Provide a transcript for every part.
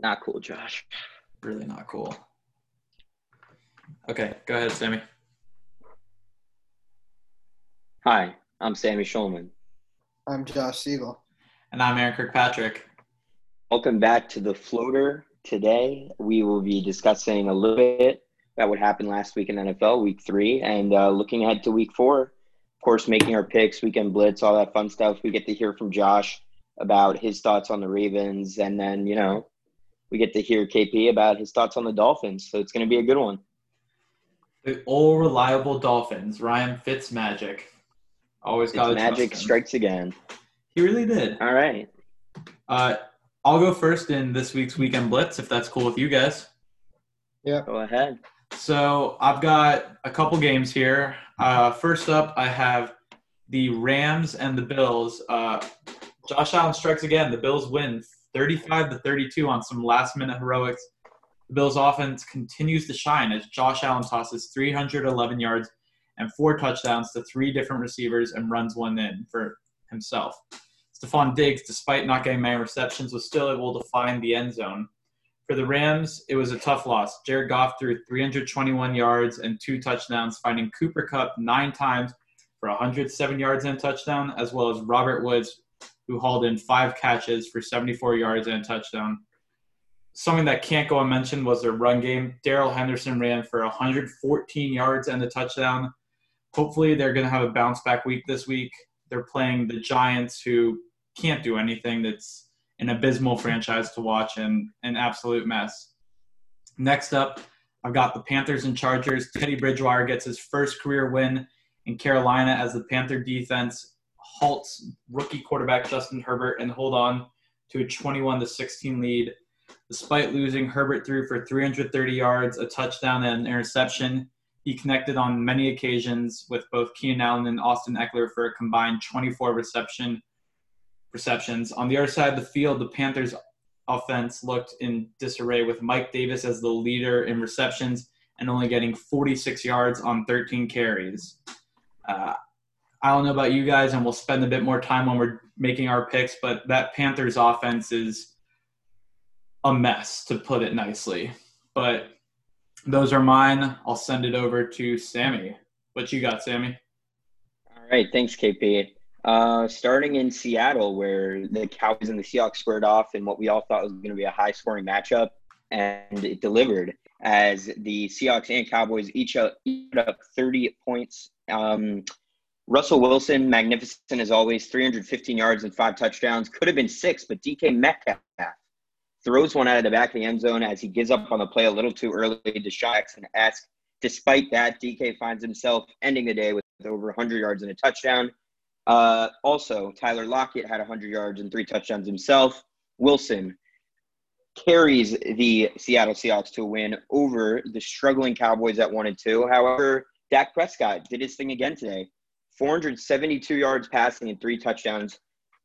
Not cool, Josh. Really not cool. Okay, go ahead, Sammy. Hi, I'm Sammy Schulman. I'm Josh Siegel. And I'm Aaron Kirkpatrick. Welcome back to the floater. Today we will be discussing a little bit about what happened last week in NFL, week three, and uh, looking ahead to week four. Of course, making our picks, weekend blitz, all that fun stuff. We get to hear from Josh about his thoughts on the Ravens, and then, you know, we get to hear KP about his thoughts on the Dolphins. So it's going to be a good one. The all reliable Dolphins, Ryan Fitzmagic. Always got magic strikes again. He really did. All right. Uh, I'll go first in this week's weekend blitz if that's cool with you guys. Yeah. Go ahead. So I've got a couple games here. Uh, first up, I have the Rams and the Bills. Uh, Josh Allen strikes again. The Bills win 35 to 32 on some last minute heroics. The Bills offense continues to shine as Josh Allen tosses 311 yards and four touchdowns to three different receivers and runs one in for himself. Stefon Diggs, despite not getting many receptions, was still able to find the end zone. For the Rams, it was a tough loss. Jared Goff threw 321 yards and two touchdowns, finding Cooper Kupp nine times for 107 yards and a touchdown, as well as Robert Woods, who hauled in five catches for 74 yards and a touchdown. Something that can't go unmentioned was their run game. Darrell Henderson ran for 114 yards and a touchdown. Hopefully, they're going to have a bounce back week this week. They're playing the Giants, who can't do anything. That's an abysmal franchise to watch and an absolute mess. Next up, I've got the Panthers and Chargers. Teddy Bridgewater gets his first career win in Carolina as the Panther defense halts rookie quarterback Justin Herbert and hold on to a 21 to 16 lead. Despite losing, Herbert threw for 330 yards, a touchdown, and an interception. He connected on many occasions with both Keenan Allen and Austin Ekeler for a combined 24 reception receptions. On the other side of the field, the Panthers offense looked in disarray with Mike Davis as the leader in receptions and only getting 46 yards on 13 carries. Uh, I don't know about you guys, and we'll spend a bit more time when we're making our picks, but that Panthers offense is a mess, to put it nicely. But those are mine. I'll send it over to Sammy. What you got, Sammy? All right. Thanks, KP. Uh, starting in Seattle, where the Cowboys and the Seahawks squared off in what we all thought was going to be a high scoring matchup, and it delivered as the Seahawks and Cowboys each put up 30 points. Um, Russell Wilson, magnificent as always, 315 yards and five touchdowns. Could have been six, but DK Metcalf throws one out of the back of the end zone as he gives up on the play a little too early to Jackson esque. Despite that, DK finds himself ending the day with over 100 yards and a touchdown. Uh, also, Tyler Lockett had 100 yards and three touchdowns himself. Wilson carries the Seattle Seahawks to a win over the struggling Cowboys at one and two. However, Dak Prescott did his thing again today. 472 yards passing and three touchdowns.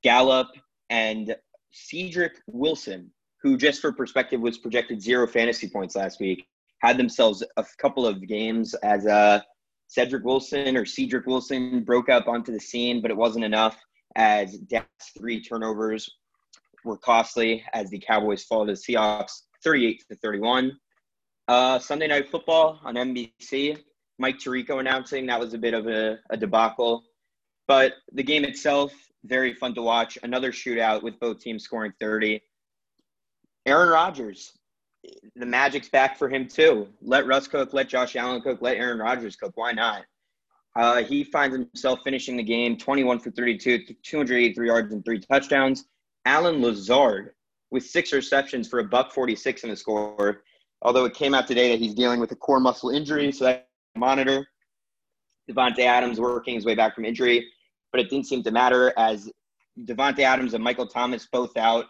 Gallup and Cedric Wilson, who just for perspective was projected zero fantasy points last week, had themselves a couple of games as uh, Cedric Wilson or Cedric Wilson broke up onto the scene, but it wasn't enough as Dak's three turnovers were costly as the Cowboys fall to the Seahawks 38 to 31. Uh, Sunday Night Football on NBC. Mike Tirico announcing that was a bit of a, a debacle, but the game itself very fun to watch. Another shootout with both teams scoring 30. Aaron Rodgers, the magic's back for him too. Let Russ cook, let Josh Allen cook, let Aaron Rodgers cook. Why not? Uh, he finds himself finishing the game 21 for 32, 283 yards and three touchdowns. Allen Lazard with six receptions for a buck 46 in the score. Although it came out today that he's dealing with a core muscle injury, so that monitor. Davante Adams working his way back from injury, but it didn't seem to matter as Davante Adams and Michael Thomas both out.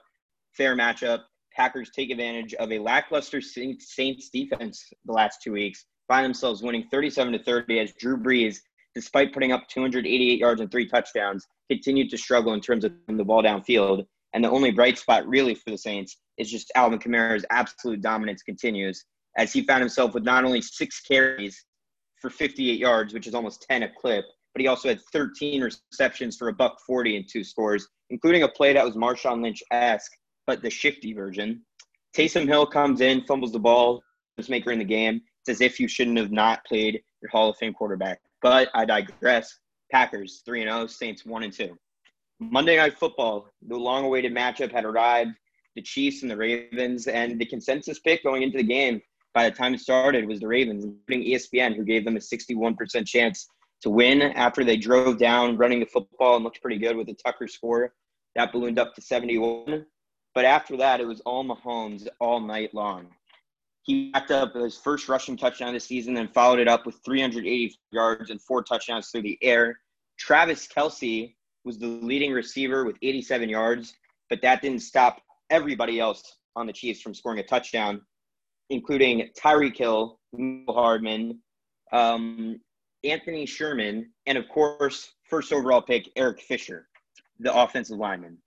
Fair matchup. Packers take advantage of a lackluster Saints defense the last two weeks, find themselves winning 37 to 30 as Drew Brees, despite putting up 288 yards and three touchdowns, continued to struggle in terms of the ball downfield. And the only bright spot really for the Saints is just Alvin Kamara's absolute dominance continues as he found himself with not only six carries for 58 yards, which is almost 10 a clip, but he also had 13 receptions for a buck 40 and two scores, including a play that was Marshawn Lynch esque, but the shifty version. Taysom Hill comes in, fumbles the ball, maker in the game. It's as if you shouldn't have not played your Hall of Fame quarterback. But I digress. Packers 3 0, Saints 1 and 2. Monday Night Football, the long awaited matchup had arrived. The Chiefs and the Ravens, and the consensus pick going into the game by the time it started was the Ravens, including ESPN, who gave them a 61% chance to win after they drove down running the football and looked pretty good with a Tucker score. That ballooned up to 71. But after that, it was all Mahomes all night long. He backed up his first rushing touchdown this season and followed it up with 380 yards and four touchdowns through the air. Travis Kelce was the leading receiver with 87 yards, but that didn't stop everybody else on the Chiefs from scoring a touchdown, including Tyreek Hill, Hardman, um, Anthony Sherman, and of course, first overall pick Eric Fisher, the offensive lineman.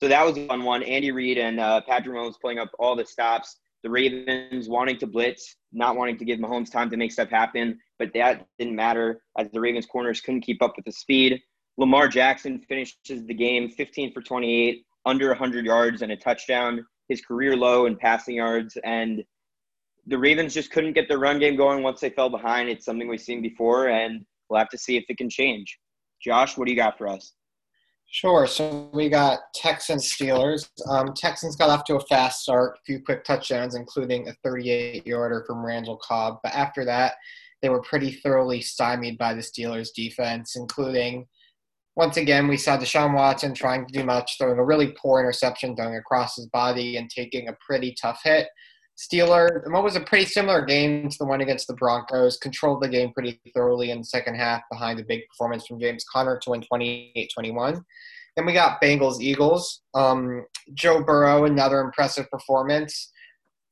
So that was a fun one. Andy Reid and uh, Patrick Mahomes pulling up all the stops. The Ravens wanting to blitz, not wanting to give Mahomes time to make stuff happen, but that didn't matter as the Ravens corners couldn't keep up with the speed. Lamar Jackson finishes the game 15 for 28, under 100 yards and a touchdown, his career low in passing yards. And the Ravens just couldn't get the run game going once they fell behind. It's something we've seen before, and we'll have to see if it can change. Josh, what do you got for us? Sure. So we got Texans Steelers. Um, Texans got off to a fast start, a few quick touchdowns, including a 38 yarder from Randall Cobb. But after that, they were pretty thoroughly stymied by the Steelers defense, including once again, we saw Deshaun Watson trying to do much, throwing a really poor interception, throwing across his body and taking a pretty tough hit. Steeler, what was a pretty similar game to the one against the Broncos, controlled the game pretty thoroughly in the second half behind a big performance from James Conner to win 28 21. Then we got Bengals Eagles. Um, Joe Burrow, another impressive performance,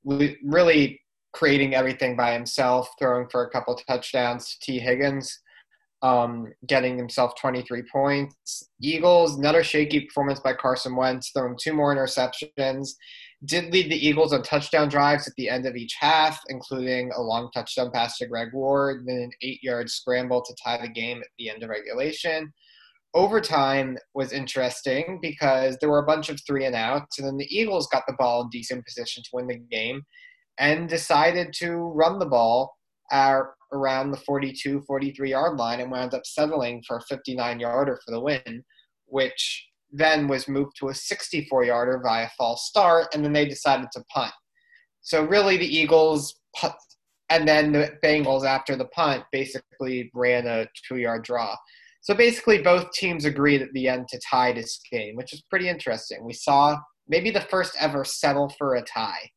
really creating everything by himself, throwing for a couple touchdowns to Tee Higgins, um, getting himself 23 points. Eagles, another shaky performance by Carson Wentz, throwing two more interceptions did lead the Eagles on touchdown drives at the end of each half, including a long touchdown pass to Greg Ward, then an eight yard scramble to tie the game at the end of regulation. Overtime was interesting because there were a bunch of three and outs, and then the Eagles got the ball in decent position to win the game and decided to run the ball around the 42 43 yard line and wound up settling for a 59 yarder for the win, which then was moved to a 64 yarder via false start, and then they decided to punt. So really, the Eagles and then the Bengals after the punt basically ran a two-yard draw. So basically, both teams agreed at the end to tie this game, which is pretty interesting. We saw maybe the first ever settle for a tie.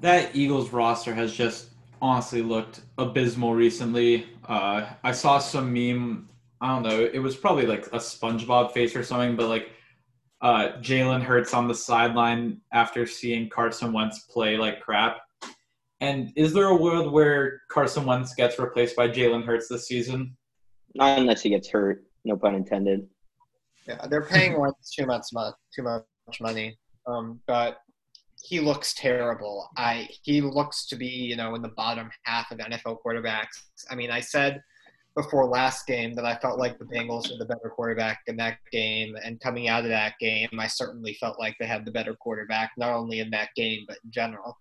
That Eagles roster has just honestly looked abysmal recently. Uh, I saw some meme I don't know. It was probably like a SpongeBob face or something, but like uh, Jalen Hurts on the sideline after seeing Carson Wentz play like crap. And is there a world where Carson Wentz gets replaced by Jalen Hurts this season? Not unless he gets hurt. No pun intended. Yeah, they're paying Wentz too much, too much money. Um, but he looks terrible. I he looks to be you know in the bottom half of NFL quarterbacks. I mean, I said before last game that I felt like the Bengals were the better quarterback in that game. And coming out of that game, I certainly felt like they had the better quarterback, not only in that game, but in general.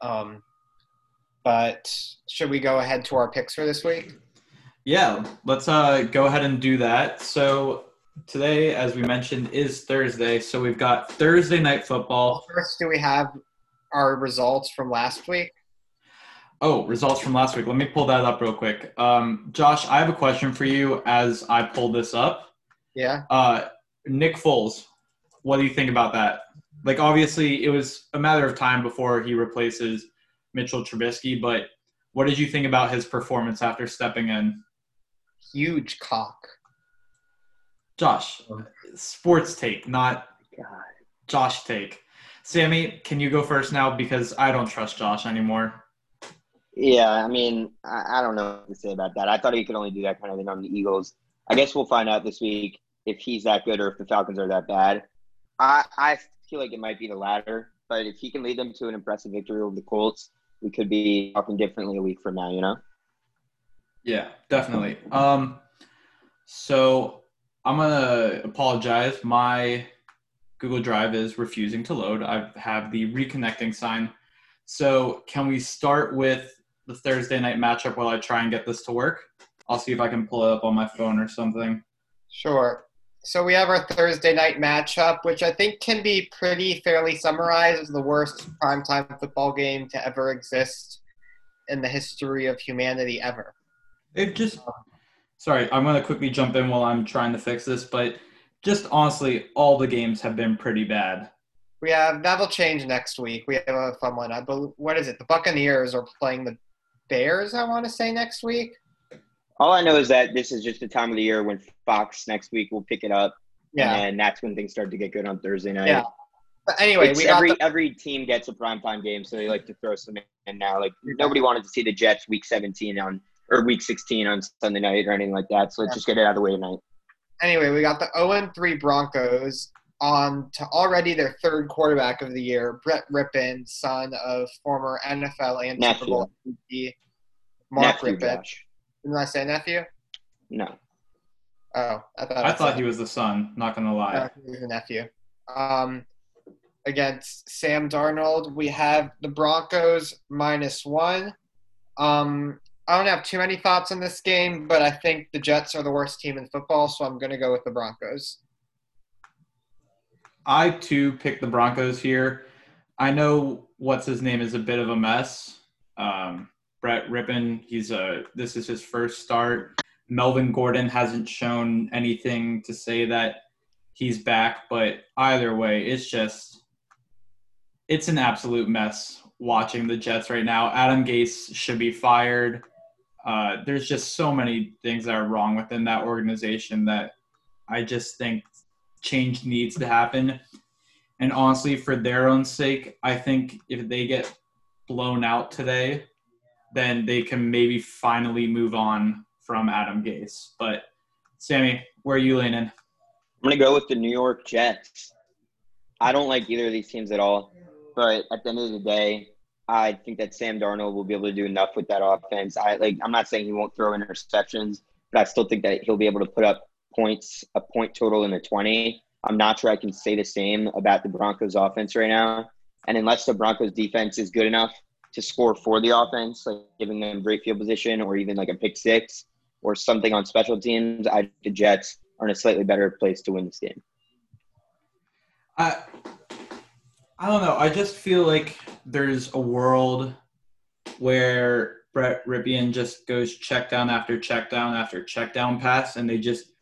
Um, but should we go ahead to our picks for this week? Yeah, let's uh, go ahead and do that. So today, as we mentioned, is Thursday. So we've got Thursday night football. First, do we have our results from last week? Oh, results from last week. Let me pull that up real quick. Um, Josh, I have a question for you as I pull this up. Yeah. Uh, Nick Foles, what do you think about that? Like, obviously, it was a matter of time before he replaces Mitchell Trubisky, but what did you think about his performance after stepping in? Huge cock. Josh, sports take, not God. Josh take. Sammy, can you go first now because I don't trust Josh anymore. Yeah, I mean, I, I don't know what to say about that. I thought he could only do that kind of thing on the Eagles. I guess we'll find out this week if he's that good or if the Falcons are that bad. I, I feel like it might be the latter, but if he can lead them to an impressive victory over the Colts, we could be talking differently a week from now, you know? Yeah, definitely. Um, so I'm gonna apologize. My Google Drive is refusing to load. I have the reconnecting sign. So can we start with the Thursday night matchup while I try and get this to work? I'll see if I can pull it up on my phone or something. Sure. So we have our Thursday night matchup, which I think can be pretty fairly summarized as the worst primetime football game to ever exist in the history of humanity ever. It just sorry, I'm gonna quickly jump in while I'm trying to fix this, but just honestly, all the games have been pretty bad. We have that'll change next week. We have a fun one. I believe, what is it? The Buccaneers are playing the Bears. I want to say next week. All I know is that this is just the time of the year when Fox next week will pick it up, Yeah. and that's when things start to get good on Thursday night. Yeah. But anyway, every the, every team gets a primetime game, so they like to throw some in now. Like nobody wanted to see the Jets week 17 on or week 16 on Sunday night or anything like that. So let's Yeah. just get it out of the way tonight. anyway, we got the 0 3 Broncos on to already their third quarterback of the year, Brett Rypien, son of former NFL and Nephew. Super Bowl MVP Mark Nephew Rypien. Josh. Didn't I say nephew? No. Oh, I thought I thought he was the son, not gonna lie. Uh, he's a nephew. Um, against Sam Darnold, we have the Broncos minus one. Um, I don't have too many thoughts on this game, but I think the Jets are the worst team in football, so I'm going to go with the Broncos. I too picked the Broncos here. I know what's his name is a bit of a mess. Um, Brett Rypien, he's a this is his first start. Melvin Gordon hasn't shown anything to say that he's back, but either way, it's just it's an absolute mess watching the Jets right now. Adam Gase should be fired. Uh, there's just so many things that are wrong within that organization that I just think change needs to happen. And honestly, for their own sake, I think if they get blown out today, then they can maybe finally move on from Adam Gase. But Sammy, where are you leaning? I'm gonna go with the New York Jets. I don't like either of these teams at all, but at the end of the day, I think that Sam Darnold will be able to do enough with that offense. I like. I'm not saying he won't throw interceptions, but I still think that he'll be able to put up points, a point total in the 20. I'm not sure I can say the same about the Broncos offense right now. And unless the Broncos defense is good enough to score for the offense, like giving them great field position or even like a pick six or something on special teams, I the Jets are in a slightly better place to win this game. I I don't know. I just feel like there's a world where Brett Rypien just goes check down after check down after check down pass, and they just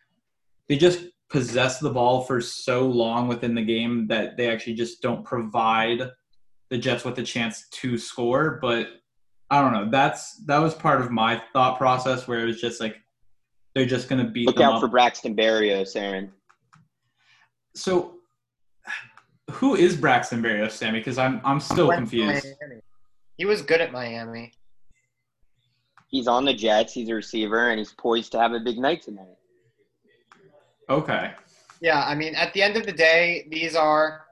they just possess the ball for so long within the game that they actually just don't provide the Jets with a chance to score. But I don't know. That's that was part of my thought process where it was just like they're just going to beat Look them out up. for Braxton Berrios, Aaron. So, who is Braxton Berrios, Sammy? Because I'm I'm still Went confused. He was good at Miami. He's on the Jets. He's a receiver, and he's poised to have a big night tonight. Okay. Yeah, I mean, at the end of the day, these are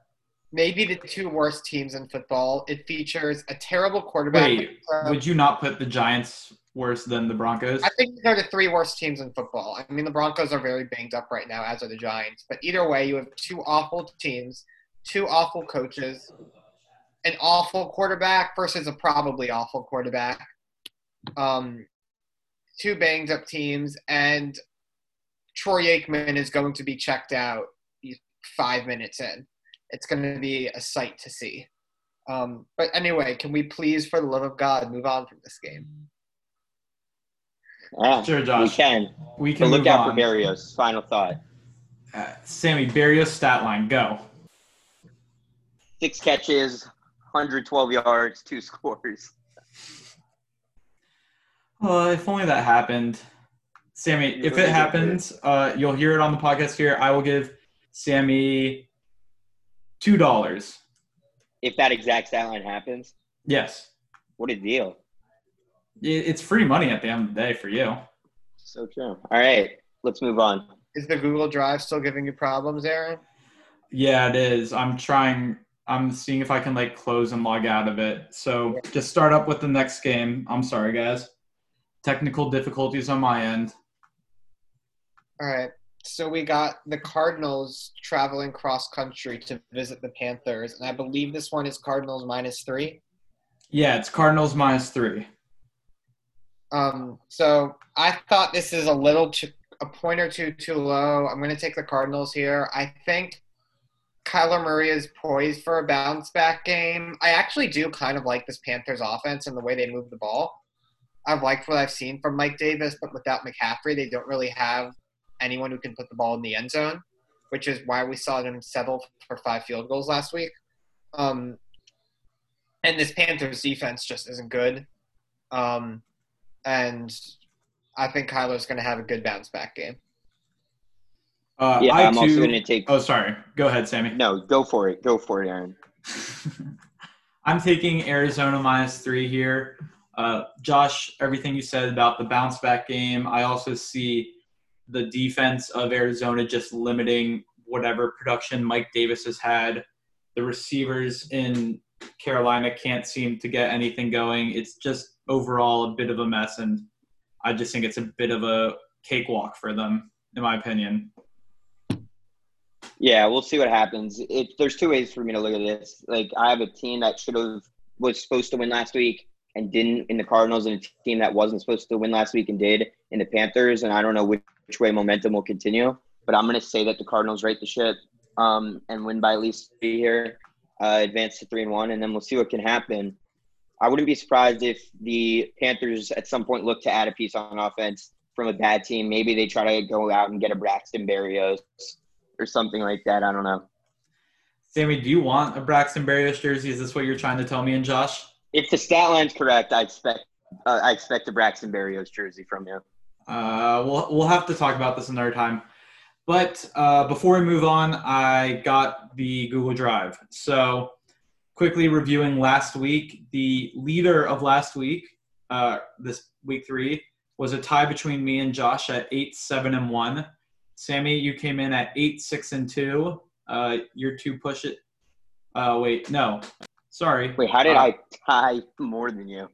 maybe the two worst teams in football. It features a terrible quarterback. Wait, would you not put the Giants worse than the Broncos? I think they're the three worst teams in football. I mean, the Broncos are very banged up right now, as are the Giants. But either way, you have two awful teams, two awful coaches, an awful quarterback versus a probably awful quarterback, um, two banged up teams, and Troy Aikman is going to be checked out five minutes in. It's going to be a sight to see. Um, but anyway, can we please, for the love of God, move on from this game? Yeah, Sure, we can. We But can look out on. for Berrios. Final thought: Uh, Sammy Berrios stat line, go. six catches, 112 yards, two scores. Well, if only that happened. Sammy, You if it did happens, uh, you'll hear it on the podcast here. I will give Sammy two dollars. If that exact stat line happens, Yes, what a deal! It's free money at the end of the day for you. So true. All right, let's move on. Is the Google Drive still giving you problems, Aaron? Yeah, it is. I'm trying. I'm seeing if I can like close and log out of it. So just start up with the next game. I'm sorry, guys. Technical difficulties on my end. All right. so we got the Cardinals traveling cross country to visit the Panthers, and I believe this one is Cardinals minus three. Yeah, it's Cardinals minus three. Um, so I thought this is a little too, a point or two too low. I'm going to take the Cardinals here. I think Kyler Murray is poised for a bounce back game. I actually do kind of like this Panthers offense and the way they move the ball. I've liked what I've seen from Mike Davis, but without McCaffrey, they don't really have anyone who can put the ball in the end zone, which is why we saw them settle for five field goals last week. Um, and this Panthers defense just isn't good. Um, and I think Kyler's going to have a good bounce back game. Uh, yeah, I I'm also going to take. Oh, sorry. Go ahead, Sammy. No, go for it. Go for it, Aaron. I'm taking Arizona minus three here. Uh, Josh, everything you said about the bounce back game, I also see the defense of Arizona just limiting whatever production Mike Davis has had. The receivers in Carolina can't seem to get anything going. It's just overall a bit of a mess, and I just think it's a bit of a cakewalk for them, in my opinion. Yeah, we'll see what happens. It, there's two ways for me to look at this. Like I have a team that should have was supposed to win last week and didn't in the Cardinals, and a team that wasn't supposed to win last week and did in the Panthers. And I don't know which, which way momentum will continue, but I'm going to say that the Cardinals right the ship um, and win by at least three here, uh, advance to three and one, and then we'll see what can happen. I wouldn't be surprised if the Panthers at some point look to add a piece on offense from a bad team. Maybe they try to go out and get a Braxton Berrios or something like that. I don't know. Sammy, do you want a Braxton Berrios jersey? Is this what you're trying to tell me and Josh? If the stat line's correct, I expect uh, I expect a Braxton Berrios jersey from you. Uh, we'll we'll have to talk about this another time. But uh, before we move on, I got the Google Drive. So quickly reviewing last week, the leader of last week, uh, this week three, was a tie between me and Josh at eight, seven, and one. Sammy, you came in at eight, six, and two. Uh, your two push it. Uh, wait, no, sorry. Wait, how did Uh, I tie more than you?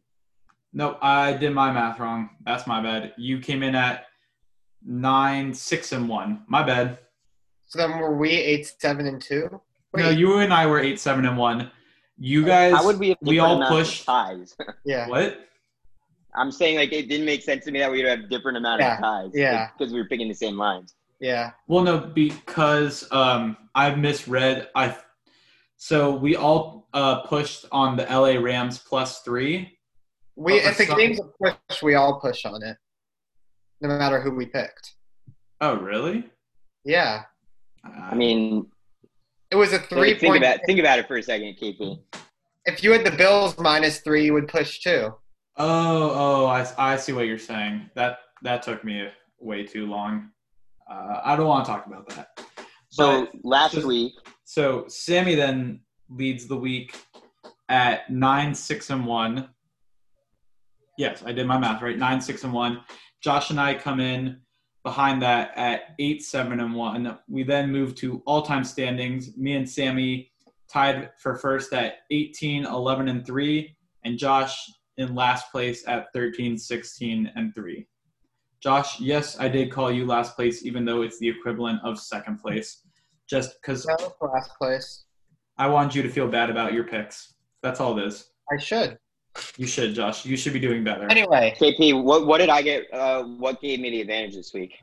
Nope, I did my math wrong. That's my bad. You came in at nine, six, and one. My bad. So then were we eight, seven, and two? Wait, No, you and I were eight, seven, and one. You guys, How would we we all pushed. ties? yeah. What? I'm saying like it didn't make sense to me that we would have different amount Yeah, of ties. yeah. because we were picking the same lines. Yeah. Well, no, because um, I misread. I so we all uh, pushed on the LA Rams plus three. We if the some- game's a push, we all push on it. No matter who we picked. Oh, really? Yeah. I mean, It was a three think point about think about it for a second, KP. if you had the Bills minus three, you would push too. Oh, oh, I, I see what you're saying. That that took me way too long. Uh, I don't want to talk about that. So But- last just- week, So Sammy then leads the week at nine, six, and one. Yes, I did my math right. Nine, six, and one. Josh and I come in behind that at eight, seven, and one. We then move to all-time standings. Me and Sammy tied for first at 18, 11, and three, and Josh in last place at 13, 16, and three. Josh, yes, I did call you last place, even though it's the equivalent of second place, just because That was last place. I want you to feel bad about your picks. That's all it is. I should. You should, Josh. You should be doing better. Anyway, KP, what what did I get? Uh, what gave me the advantage this week?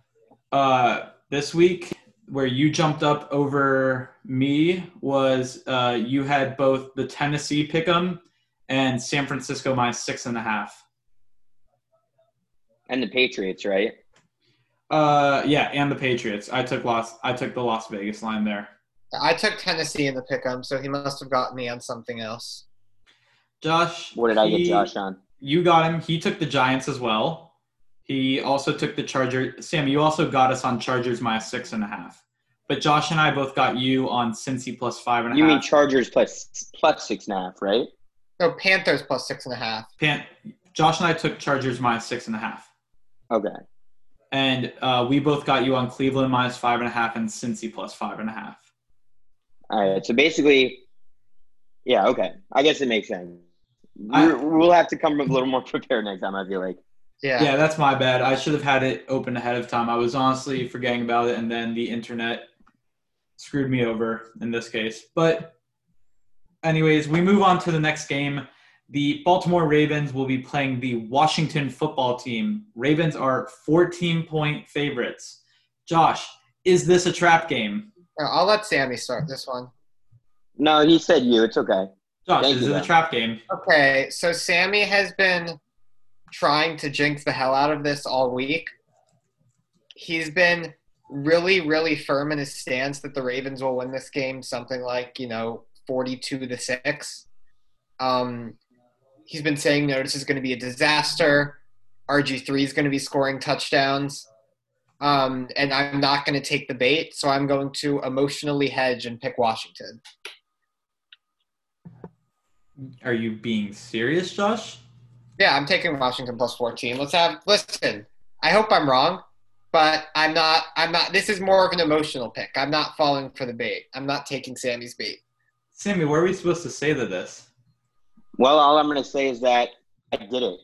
Uh, this week, where you jumped up over me, was uh, you had both the Tennessee pick'em and San Francisco minus six and a half. And the Patriots, right? Uh, yeah, and the Patriots. I took Las. I took the Las Vegas line there. I took Tennessee in the pick'em, so he must have gotten me on something else. Josh. What did I get Josh on? You got him. He took the Giants as well. He also took the Charger. Sam, you also got us on Chargers minus six and a half. But Josh and I both got you on Cincy plus five and a half. You mean Chargers plus plus six and a half, right? No, Panthers plus six and a half. Pan- Josh and I took Chargers minus six and a half. Okay. And uh, we both got you on Cleveland minus five and a half and Cincy plus five and a half. All right. So basically, yeah. Okay. I guess it makes sense. I- We're, we'll have to come a little more prepared next time. I feel like. Yeah. Yeah, that's my bad. I should have had it open ahead of time. I was honestly forgetting about it, and then the internet screwed me over in this case. But, anyways, we move on to the next game. The Baltimore Ravens will be playing the Washington football team. Ravens are 14 point favorites. Josh, is this a trap game? I'll let Sammy start this one. No, he said you. It's okay. Josh, Thank is you, it a trap game? Okay, so Sammy has been trying to jinx the hell out of this all week. He's been really, really firm in his stance that the Ravens will win this game, something like, you know, 42 to 6. Um, he's been saying, no, this is going to be a disaster. RG3 is going to be scoring touchdowns. Um, and I'm not going to take the bait, so I'm going to emotionally hedge and pick Washington. Are you being serious, Josh? Yeah, I'm taking Washington plus 14. Let's have listen. I hope I'm wrong, but I'm not I'm not this is more of an emotional pick. I'm not falling for the bait. I'm not taking Sammy's bait. Sammy, what are we supposed to say to this? Well, all I'm going to say is that I did it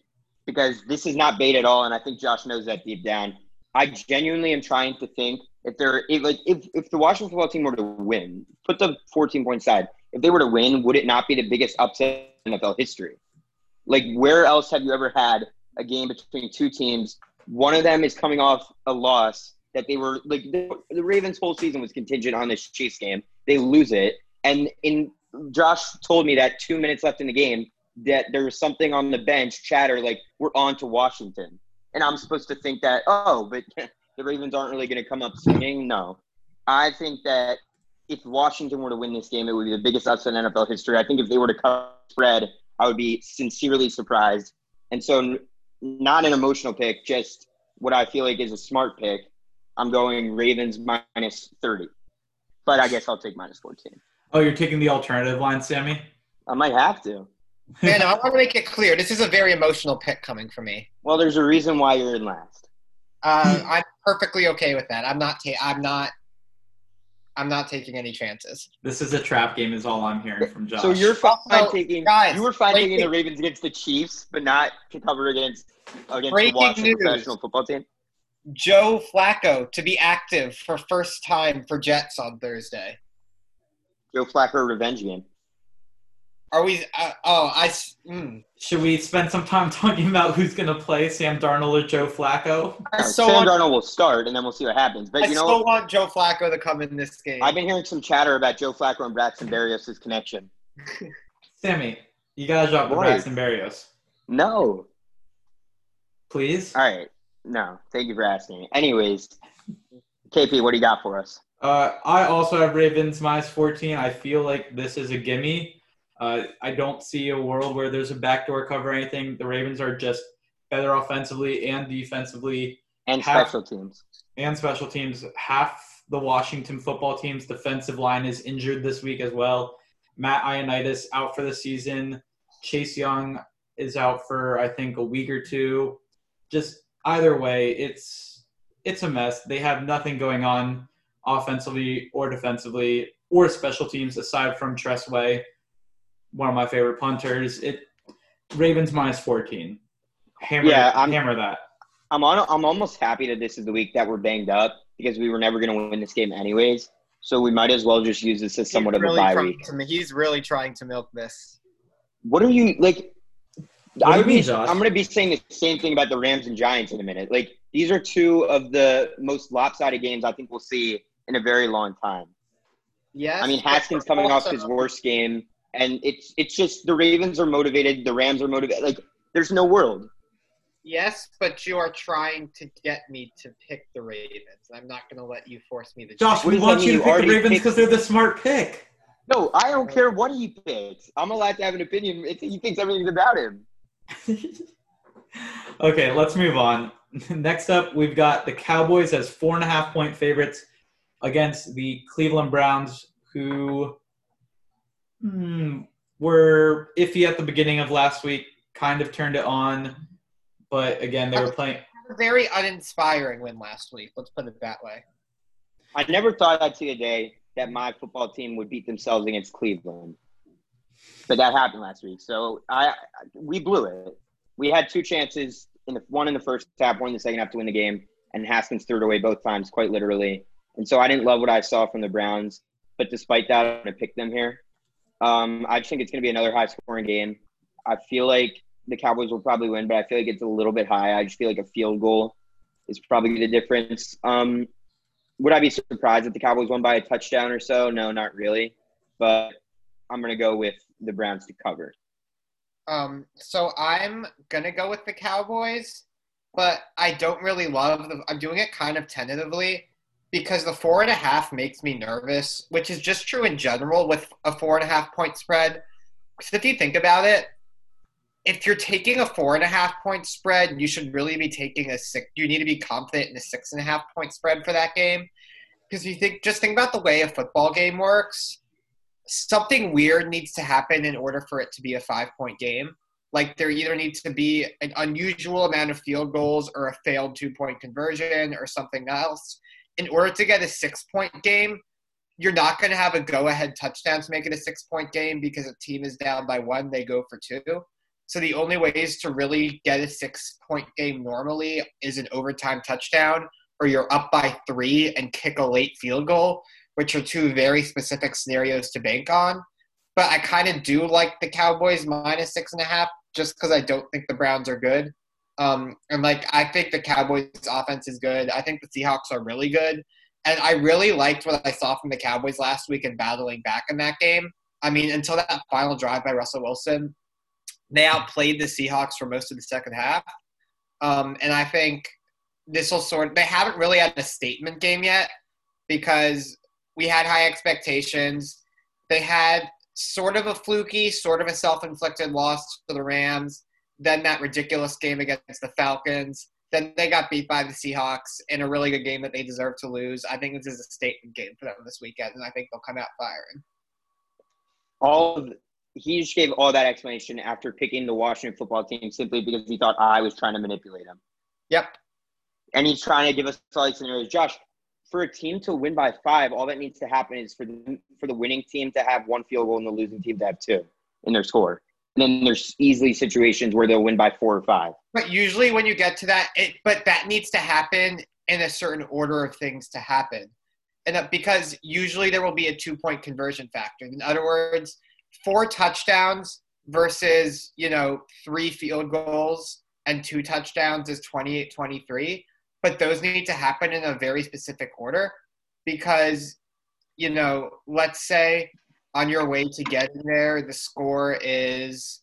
because this is not bait at all, and I think Josh knows that deep down. I genuinely am trying to think if they're if, like if if the Washington football team were to win, put the 14 point side. If they were to win, would it not be the biggest upset in NFL history? Like, where else have you ever had a game between two teams? One of them is coming off a loss that they were like the, the Ravens' whole season was contingent on this Chiefs game. They lose it, and in Josh told me that two minutes left in the game that there was something on the bench chatter like we're on to Washington, and I'm supposed to think that oh, but the Ravens aren't really going to come up swinging. No, I think that if Washington were to win this game, it would be the biggest upset in NFL history. I think if they were to cut spread, I would be sincerely surprised. And so, not an emotional pick, just what I feel like is a smart pick. I'm going Ravens minus 30, but I guess I'll take minus 14. Oh, you're taking the alternative line, Sammy? I might have to. Man, I want to make it clear. This is a very emotional pick coming from me. Well, there's a reason why you're in last. Uh, I'm perfectly okay with that. I'm not. Ta- I'm not. I'm not taking any chances. This is a trap game, is all I'm hearing from Josh. So you're fine Also, taking. guys, you were fine breaking- taking the Ravens against the Chiefs, but not to cover against against Breaking the Washington news. professional football team. Joe Flacco to be active for first time for Jets on Thursday. Joe Flacco revenge game. Are we? Uh, oh, I. Mm. Should we spend some time talking about who's going to play Sam Darnold or Joe Flacco? I so Sam want. Darnold will start, and then we'll see what happens. But I you know, still want Joe Flacco to come in this game. I've been hearing some chatter about Joe Flacco and Braxton Berrios' connection. Sammy, you got to drop the Braxton Berrios. No. Please? All right. No. Thank you for asking. Anyways, KP, what do you got for us? Uh, I also have Ravens minus 14. I feel like this is a gimme. Uh, I don't see a world where there's a backdoor cover or anything. The Ravens are just better offensively and defensively And Half- special teams. and special teams. Half the Washington football team's defensive line is injured this week as well. Matt Ioannidis out for the season. Chase Young is out for I think a week or two. Just either way, it's it's a mess. They have nothing going on offensively or defensively or special teams aside from Tress Way, one of my favorite punters. It Ravens minus 14. Hammer, Yeah, I'm- hammer that. I'm on. I'm almost happy that this is the week that we're banged up because we were never going to win this game anyways. So we might as well just use this as somewhat he's of a really bye trying week. To, he's really trying to milk this. What are you like? I you would mean, be, Josh? I'm going to be saying the same thing about the Rams and Giants in a minute. Like these are two of the most lopsided games I think we'll see in a very long time. Yeah, I mean, Haskins coming off his worst game, and it's it's just the Ravens are motivated, the Rams are motivated. Like there's no world. Yes, but you are trying to get me to pick the Ravens. I'm not going to let you force me to. Josh, What we want you to pick the Ravens because they're the smart pick. No, I don't care what he picks. I'm allowed to have an opinion. It's, he thinks everything's about him. okay, let's move on. Next up, we've got the Cowboys as four and a half point favorites against the Cleveland Browns, who hmm, were iffy at the beginning of last week, kind of turned it on. But again, they were playing. A very uninspiring win last week. Let's put it that way. I never thought I'd see a day that my football team would beat themselves against Cleveland, but that happened last week. So I, we blew it. We had two chances in the one in the first half, one in the second half to win the game, and Haskins threw it away both times, quite literally. And so I didn't love what I saw from the Browns, but despite that, I'm going to pick them here. Um, I just think it's going to be another high scoring game. I feel like the Cowboys will probably win, but I feel like it's a little bit high. I just feel like a field goal is probably the difference. Um, would I be surprised if the Cowboys won by a touchdown or so? No, not really. But I'm going to go with the Browns to cover. Um, so I'm gonna go with the Cowboys, but I don't really love. I'm doing it kind of tentatively because the four and a half makes me nervous, which is just true in general with a four and a half point spread. Because if you think about it, if you're taking a four and a half point spread, you should really be taking a six. You need to be confident in a six and a half point spread for that game. Because you think, just think about the way a football game works something weird needs to happen in order for it to be a five point game. Like there either needs to be an unusual amount of field goals or a failed two point conversion or something else. In order to get a six point game, you're not going to have a go ahead touchdown to make it a six point game because a team is down by one, they go for two. So the only ways to really get a six point game normally is an overtime touchdown or you're up by three and kick a late field goal which are two very specific scenarios to bank on. But I kind of do like the Cowboys minus six and a half just because I don't think the Browns are good. Um, and like I think the Cowboys offense is good. I think the Seahawks are really good. And I really liked what I saw from the Cowboys last week and battling back in that game. I mean, until that final drive by Russell Wilson, they outplayed the Seahawks for most of the second half. Um, and I think this will sort they haven't really had a statement game yet because we had high expectations. They had sort of a fluky, sort of a self inflicted loss to the Rams, then that ridiculous game against the Falcons. Then they got beat by the Seahawks in a really good game that they deserve to lose. I think this is a statement game for them this weekend, and I think they'll come out firing. All of, he just gave all that explanation after picking the Washington football team simply because he thought I was trying to manipulate him. Yep. And he's trying to give us all these scenarios. Josh, for a team to win by five, all that needs to happen is for the for the winning team to have one field goal and the losing team to have two in their score. Then there's easily situations where they'll win by four or five. But usually when you get to that, it, but that needs to happen in a certain order of things to happen. And because usually there will be a two point conversion factor. In other words, four touchdowns versus, you know, three field goals and two touchdowns is 28 23 but those need to happen in a very specific order because you know let's say on your way to getting there the score is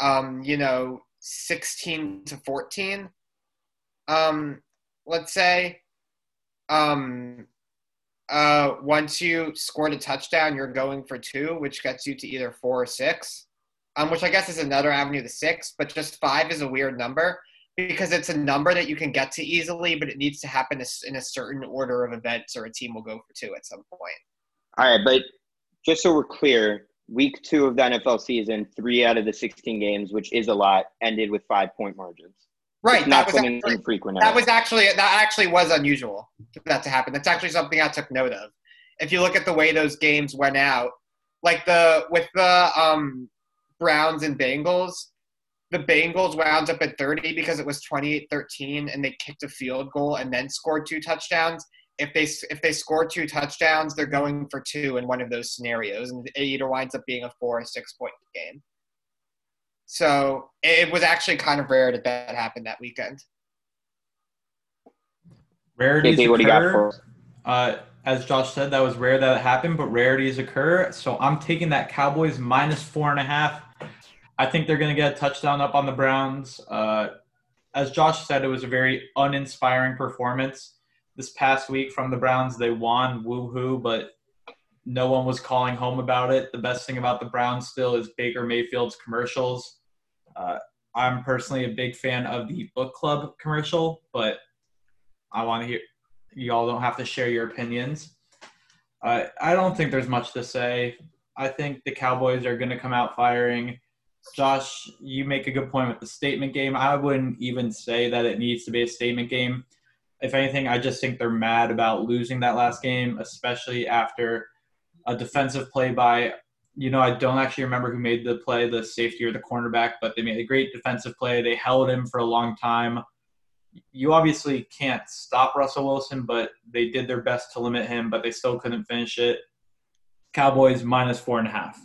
um you know 16 to 14 um let's say um uh once you scored a touchdown you're going for two which gets you to either four or six um which i guess is another avenue to six but just five is a weird number because it's a number that you can get to easily, but it needs to happen in a certain order of events, or a team will go for two at some point. All right, but just so we're clear, week two of the NFL season, three out of the 16 games, which is a lot, ended with five point margins. Right, it's not something actually, infrequent. That was actually that actually was unusual for that to happen. That's actually something I took note of. If you look at the way those games went out, like the with the um, Browns and Bengals, the Bengals wound up at 30 because it was 28-13 and they kicked a field goal and then scored two touchdowns. If they if they score two touchdowns, they're going for two in one of those scenarios, and it either winds up being a four or six point game. So it was actually kind of rare that that happened that weekend. Rarities hey, occur. Uh, as Josh said, that was rare that it happened, but rarities occur. So I'm taking that Cowboys minus four and a half I think they're going to get a touchdown up on the Browns. Uh, as Josh said, it was a very uninspiring performance this past week from the Browns. They won, woohoo, but no one was calling home about it. The best thing about the Browns still is Baker Mayfield's commercials. Uh, I'm personally a big fan of the book club commercial, but I want to hear you all don't have to share your opinions. Uh, I don't think there's much to say. I think the Cowboys are going to come out firing. Josh, you make a good point with the statement game. I wouldn't even say that it needs to be a statement game. If anything, I just think they're mad about losing that last game, especially after a defensive play by you know, I don't actually remember who made the play, the safety or the cornerback, but they made a great defensive play. They held him for a long time. You obviously can't stop Russell Wilson, but they did their best to limit him, but they still couldn't finish it. Cowboys minus four and a half.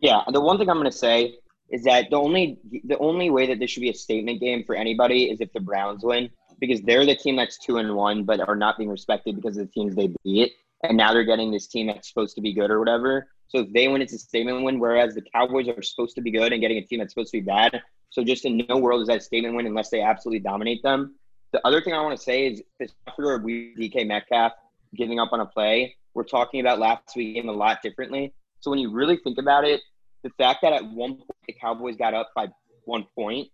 Yeah, the one thing I'm going to say is that the only the only way that this should be a statement game for anybody is if the Browns win because they're the team that's two and one but are not being respected because of the teams they beat, and now they're getting this team that's supposed to be good or whatever. So if they win, it's a statement win. Whereas the Cowboys are supposed to be good and getting a team that's supposed to be bad. So just in no world is that statement win unless they absolutely dominate them. The other thing I want to say is this after we DK Metcalf giving up on a play, we're talking about last week game a lot differently. So when you really think about it, the fact that at one point the Cowboys got up by one point,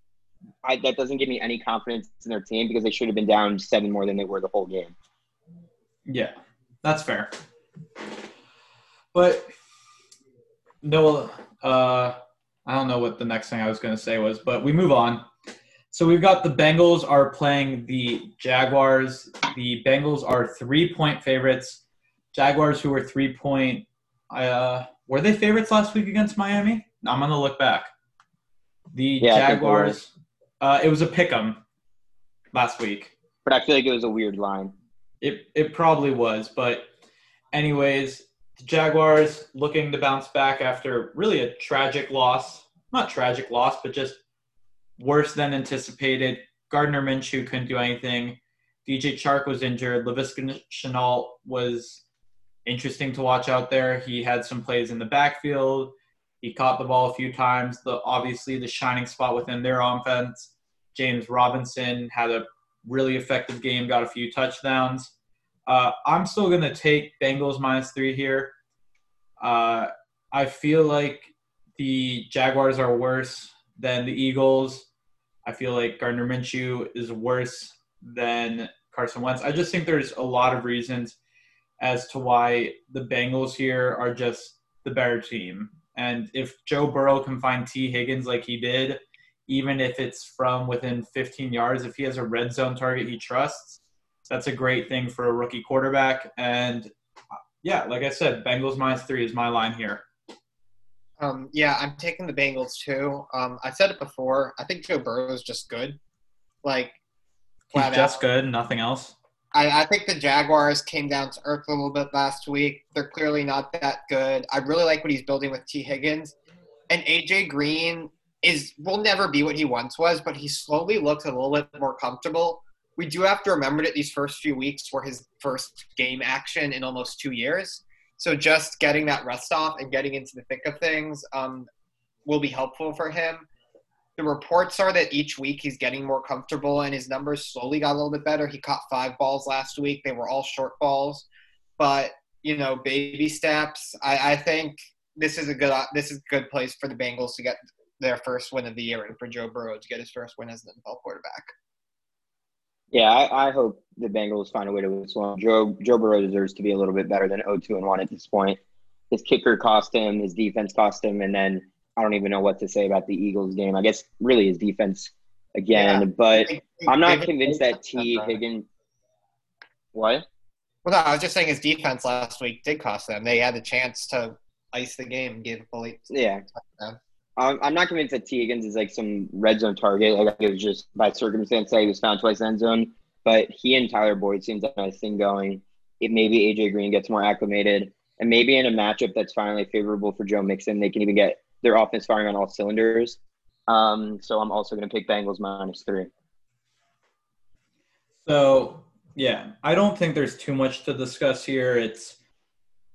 I, that doesn't give me any confidence in their team because they should have been down seven more than they were the whole game. Yeah, that's fair. But no, uh, I don't know what the next thing I was going to say was, but we move on. So we've got the Bengals are playing the Jaguars. The Bengals are three point favorites. Jaguars, who were three point, uh, were they favorites last week against Miami? I'm gonna look back. The Yeah, Jaguars. Uh, it was a pick 'em last week. But I feel like it was a weird line. It it probably was, but anyways, the Jaguars looking to bounce back after really a tragic loss. Not tragic loss, but just worse than anticipated. Gardner Minshew couldn't do anything. DJ Chark was injured. Laviska Shenault was interesting to watch out there. He had some plays in the backfield. He caught the ball a few times. The obviously the shining spot within their offense. James Robinson had a really effective game, got a few touchdowns. Uh, I'm still going to take Bengals minus three here. Uh, I feel like the Jaguars are worse than the Eagles. I feel like Gardner Minshew is worse than Carson Wentz. I just think there's a lot of reasons as to why the Bengals here are just the better team. And if Joe Burrow can find Tee Higgins like he did, even if it's from within 15 yards, if he has a red zone target he trusts, that's a great thing for a rookie quarterback. And yeah, like I said, Bengals minus three is my line here. Um, yeah, I'm taking the Bengals too. Um, I said it before. I think Joe Burrow is just good. Like, He's just out. good, nothing else. I, I think the Jaguars came down to earth a little bit last week. They're clearly not that good. I really like what he's building with Tee Higgins. And AJ Green is will never be what he once was, but he slowly looks a little bit more comfortable. We do have to remember that these first few weeks were his first game action in almost two years. So just getting that rest off and getting into the thick of things um, will be helpful for him. The reports are that each week he's getting more comfortable and his numbers slowly got a little bit better. He caught five balls last week. They were all short balls, but you know, baby steps. I, I think this is a good this is a good place for the Bengals to get their first win of the year and for Joe Burrow to get his first win as an NFL quarterback. Yeah, I, I hope the Bengals find a way to win this one. Joe Joe Burrow deserves to be a little bit better than 0-2 and 1 at this point. His kicker cost him, his defense cost him, and then I don't even know what to say about the Eagles game. I guess really his defense again, Yeah. but I'm not convinced that Tee Higgins. What? Well, no, I was just saying his defense last week did cost them. They had the chance to ice the game gave give a late. Yeah. Um, I'm not convinced that Tee Higgins is like some red zone target. Like it was just by circumstance that he was found twice in end zone. But he and Tyler Boyd seems have a nice thing going. It maybe AJ Green gets more acclimated, and maybe in a matchup that's finally favorable for Joe Mixon, they can even get their offense firing on all cylinders. Um, so I'm also going to pick Bengals minus three. So yeah, I don't think there's too much to discuss here. It's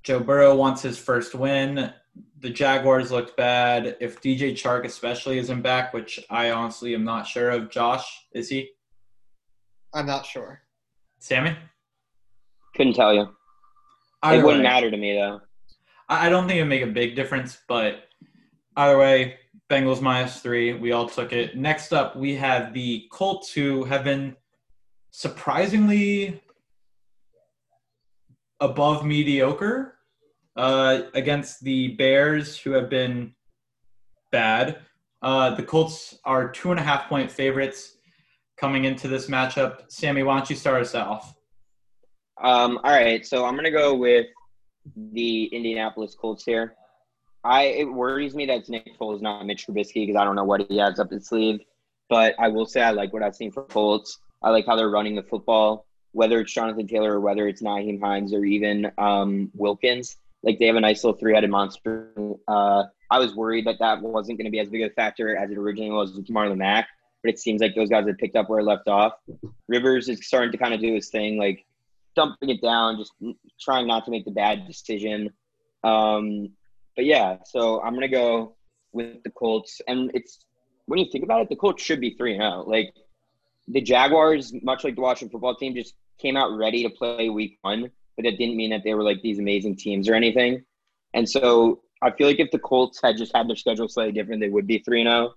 Joe Burrow wants his first win. The Jaguars looked bad. If DJ Chark especially isn't back, which I honestly am not sure of. Josh, is he? I'm not sure. Sammy? Couldn't tell you. Either it wouldn't way. matter to me though. I I don't think it'd make a big difference, but either way, Bengals minus three. We all took it. Next up, we have the Colts, who have been surprisingly above mediocre uh, against the Bears, who have been bad. Uh, the Colts are two and a half point favorites coming into this matchup. Sammy, why don't you start us off? Um, all right, so I'm going to go with the Indianapolis Colts here. I it worries me that Nick Foles, not Mitch Trubisky, because I don't know what he has up his sleeve. But I will say I like what I've seen from Colts. I like how they're running the football, whether it's Jonathan Taylor or whether it's Nyheim Hines or even um, Wilkins. Like they have a nice little three-headed monster. Uh, I was worried that that wasn't going to be as big a factor as it originally was with Marlon Mack, but it seems like those guys have picked up where it left off. Rivers is starting to kind of do his thing, like dumping it down, just trying not to make the bad decision. Um, but yeah, so I'm gonna go with the Colts, and it's when you think about it, the Colts should be three and zero. Like the Jaguars, much like the Washington football team, just came out ready to play Week One, but that didn't mean that they were like these amazing teams or anything. And so I feel like if the Colts had just had their schedule slightly different, they would be three and zero.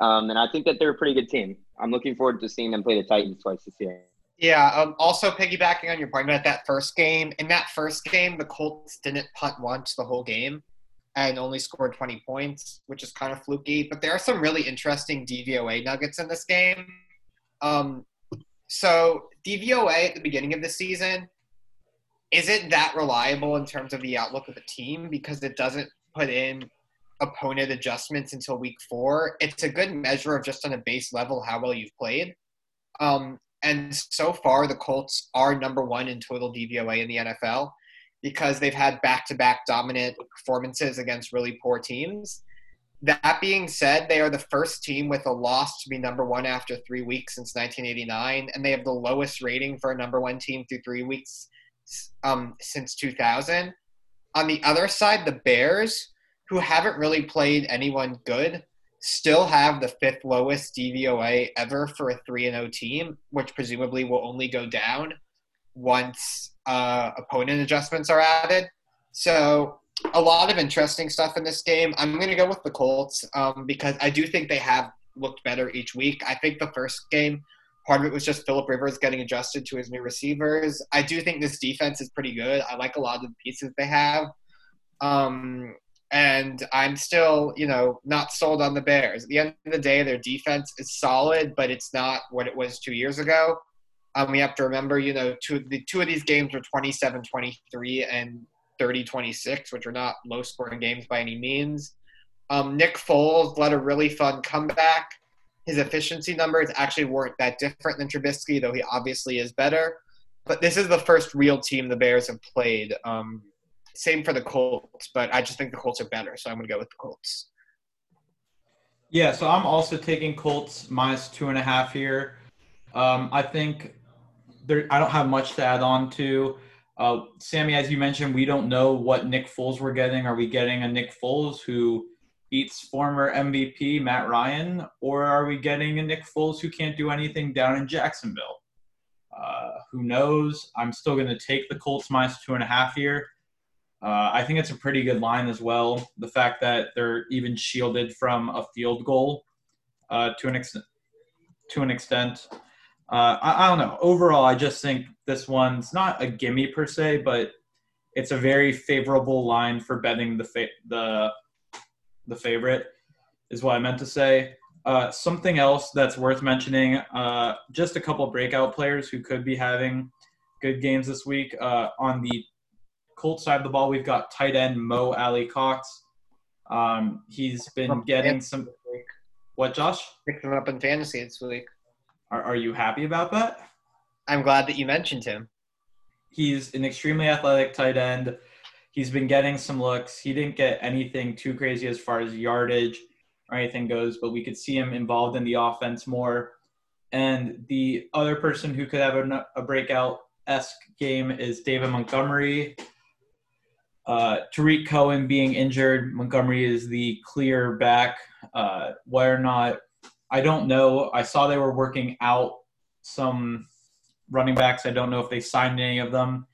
Um, and I think that they're a pretty good team. I'm looking forward to seeing them play the Titans twice this year. Yeah. Um, also, piggybacking on your point about that first game, in that first game, the Colts didn't punt once the whole game and only scored 20 points, which is kind of fluky. But there are some really interesting DVOA nuggets in this game. Um, so DVOA at the beginning of the season isn't that reliable in terms of the outlook of the team because it doesn't put in opponent adjustments until week four. It's a good measure of just on a base level how well you've played. Um, and so far, the Colts are number one in total DVOA in the NFL because they've had back to back dominant performances against really poor teams. That being said, they are the first team with a loss to be number one after three weeks since 1989, and they have the lowest rating for a number one team through three weeks um, since 2000. On the other side, the Bears, who haven't really played anyone good, still have the fifth lowest DVOA ever for a 3 0 team, which presumably will only go down once uh, opponent adjustments are added. So, a lot of interesting stuff in this game. I'm going to go with the Colts um, because I do think they have looked better each week. I think the first game, part of it was just Philip Rivers getting adjusted to his new receivers. I do think this defense is pretty good. I like a lot of the pieces they have. Um, and I'm still, you know, not sold on the Bears. At the end of the day, their defense is solid, but it's not what it was two years ago. Um, we have to remember, you know, two, the two of these games were 27 23 and 30 26, which are not low scoring games by any means. Um, Nick Foles led a really fun comeback. His efficiency numbers actually weren't that different than Trubisky, though he obviously is better. But this is the first real team the Bears have played. Um, same for the Colts, but I just think the Colts are better, so I'm going to go with the Colts. Yeah, so I'm also taking Colts minus two and a half here. Um, I think there, I don't have much to add on to. Uh, Sammy, as you mentioned, we don't know what Nick Foles we're getting. Are we getting a Nick Foles who beats former MVP Matt Ryan, or are we getting a Nick Foles who can't do anything down in Jacksonville? Uh, who knows? I'm still going to take the Colts minus two and a half here. Uh, I think it's a pretty good line as well. The fact that they're even shielded from a field goal uh, to an. To an extent, uh, I, I, don't know. Overall, I just think this one's not a gimme per se, but it's a very favorable line for betting the fa- the the favorite. Is what I meant to say. Uh, something else that's worth mentioning: uh, just a couple breakout players who could be having good games this week. Uh, on the Colts side of the ball, we've got tight end Mo Alie-Cox. Um, he's been getting some. What, Josh? Picked him up in fantasy this week. Are, are you happy about that? I'm glad that you mentioned him. He's an extremely athletic tight end. He's been getting some looks. He didn't get anything too crazy as far as yardage or anything goes, but we could see him involved in the offense more. And the other person who could have a, a breakout esque game is David Montgomery. Uh, Tarik Cohen being injured, Montgomery is the clear back. Uh, whether or not, I don't know. I saw they were working out some running backs. I don't know if they signed any of them.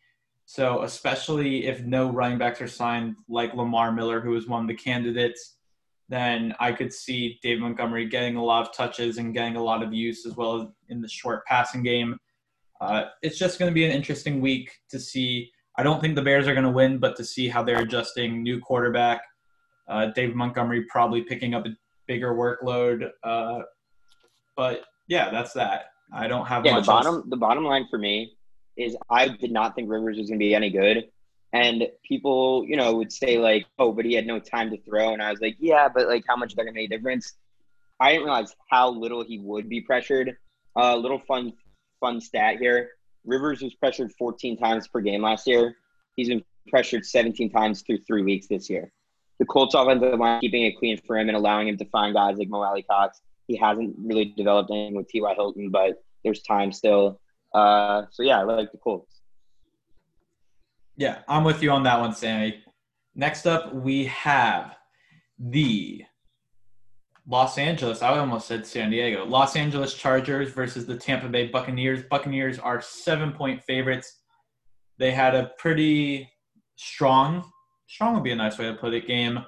So, especially if no running backs are signed, like Lamar Miller, who was one of the candidates, then I could see Dave Montgomery getting a lot of touches and getting a lot of use as well as in the short passing game. Uh, it's just going to be an interesting week to see I don't think the Bears are going to win, but to see how they're adjusting new quarterback, uh, Dave Montgomery probably picking up a bigger workload. Uh, but yeah, that's that. I don't have yeah, much. The bottom, else. the bottom line for me is I did not think Rivers was going to be any good. And people, you know, would say like, "Oh, but he had no time to throw," and I was like, "Yeah, but like, how much that gonna make a difference?" I didn't realize how little he would be pressured. A uh, little fun, fun stat here: Rivers was pressured 14 times per game last year. He's been pressured 17 times through three weeks this year. The Colts offensive line keeping it clean for him and allowing him to find guys like Mo Alie-Cox. He hasn't really developed anything with T.Y. Hilton, but there's time still. Uh, so yeah, I like the Colts. Yeah, I'm with you on that one, Sammy. Next up, we have the Los Angeles. I almost said San Diego. Los Angeles Chargers versus the Tampa Bay Buccaneers. Buccaneers are seven point favorites. They had a pretty strong, strong would be a nice way to put it, game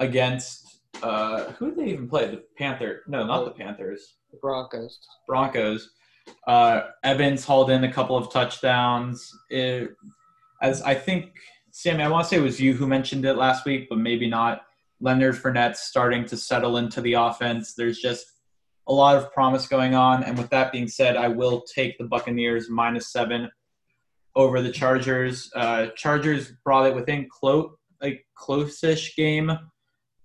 against uh, who did they even play? The Panther? No, not the Panthers. The Broncos. Broncos. Uh, Evans hauled in a couple of touchdowns. It, as I think, Sammy, I want to say it was you who mentioned it last week, but maybe not. Leonard Fournette starting to settle into the offense. There's just a lot of promise going on. And with that being said, I will take the Buccaneers minus seven over the Chargers. Uh, Chargers brought it within close, a close-ish game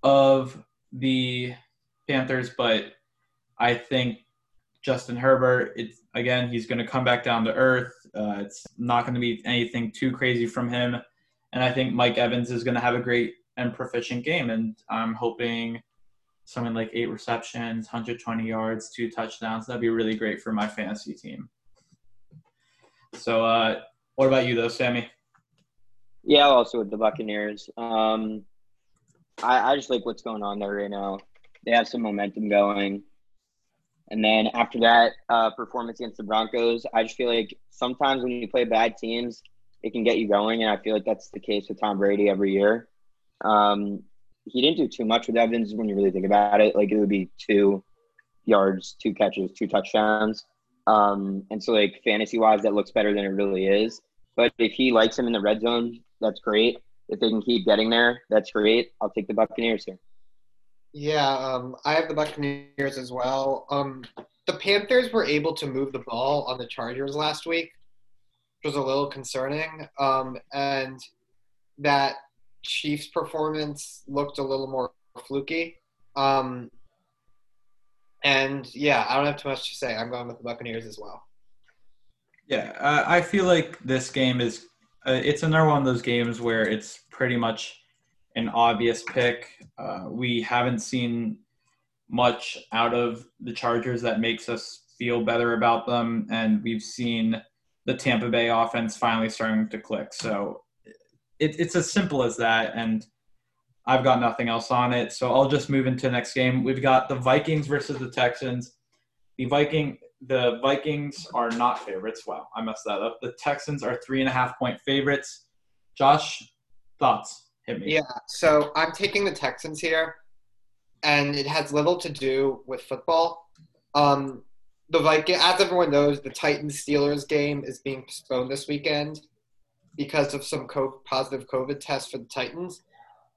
of the Panthers, but I think Justin Herbert, it's again, he's going to come back down to earth. Uh, it's not going to be anything too crazy from him, and I think Mike Evans is going to have a great and proficient game, and I'm hoping something like eight receptions, 120 yards, two touchdowns. That'd be really great for my fantasy team. So, uh, what about you, though, Sammy? Yeah, also with the Buccaneers. Um, I, I just like what's going on there right now. They have some momentum going. And then after that uh, performance against the Broncos, I just feel like sometimes when you play bad teams, it can get you going. And I feel like that's the case with Tom Brady every year. Um, he didn't do too much with Evans when you really think about it. Like it would be two yards, two catches, two touchdowns. Um, and so, like fantasy wise, that looks better than it really is. But if he likes him in the red zone, that's great. If they can keep getting there, that's great. I'll take the Buccaneers here. Yeah, um, I have the Buccaneers as well. Um, the Panthers were able to move the ball on the Chargers last week, which was a little concerning. Um, and that Chiefs performance looked a little more fluky. Um, and yeah, I don't have too much to say. I'm going with the Buccaneers as well. Yeah, uh, I feel like this game is uh, it's another one of those games where it's pretty much an obvious pick. Uh, we haven't seen much out of the Chargers that makes us feel better about them, and we've seen the Tampa Bay offense finally starting to click. So it, it's as simple as that, and I've got nothing else on it. So I'll just move into the next game. We've got the Vikings versus the Texans. The Viking the Vikings are not favorites. Wow, I messed that up. The Texans are three and a half point favorites. Josh, thoughts? Hit me. Yeah, so I'm taking the Texans here, and it has little to do with football. Um, the Viking, as everyone knows, the Titans Steelers game is being postponed this weekend because of some co- positive COVID tests for the Titans.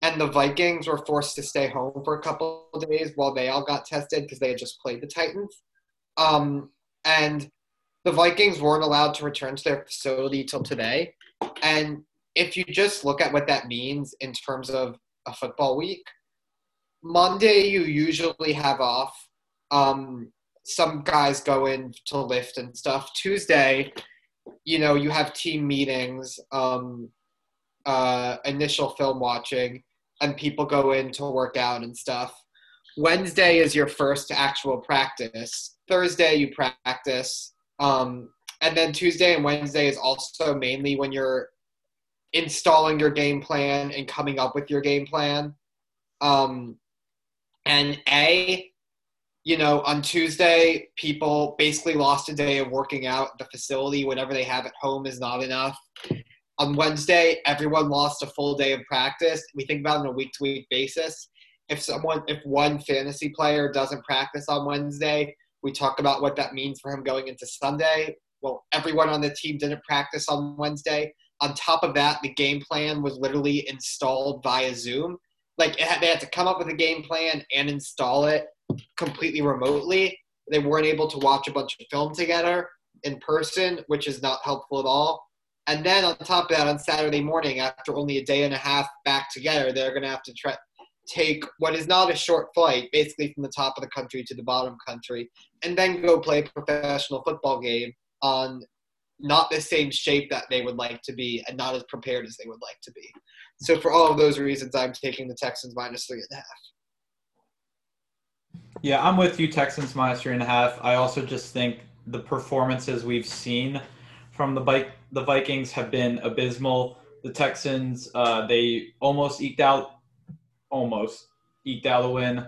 And the Vikings were forced to stay home for a couple days while they all got tested because they had just played the Titans. Um, and the Vikings weren't allowed to return to their facility till today. And if you just look at what that means in terms of a football week, Monday you usually have off. Um, some guys go in to lift and stuff. Tuesday, you know, you have team meetings, um, uh, initial film watching, and people go in to work out and stuff. Wednesday is your first actual practice. Thursday you practice, um, and then Tuesday and Wednesday is also mainly when you're installing your game plan and coming up with your game plan. Um, and A, you know, on Tuesday, people basically lost a day of working out. The facility, whatever they have at home, is not enough. On Wednesday, everyone lost a full day of practice. We think about it on a week to week basis. If someone, if one fantasy player doesn't practice on Wednesday, we talk about what that means for him going into Sunday. Well, everyone on the team didn't practice on Wednesday. On top of that, the game plan was literally installed via Zoom. Like had, they had to come up with a game plan and install it completely remotely. They weren't able to watch a bunch of film together in person, which is not helpful at all. And then on top of that, on Saturday morning, after only a day and a half back together, they're going to have to try take what is not a short flight, basically from the top of the country to the bottom country, and then go play a professional football game on not the same shape that they would like to be and not as prepared as they would like to be. So for all of those reasons, I'm taking the Texans minus three and a half. Yeah, I'm with you, Texans minus three and a half. I also just think the performances we've seen from the bike the Vikings have been abysmal. The Texans, uh, they almost eked out, almost eked out win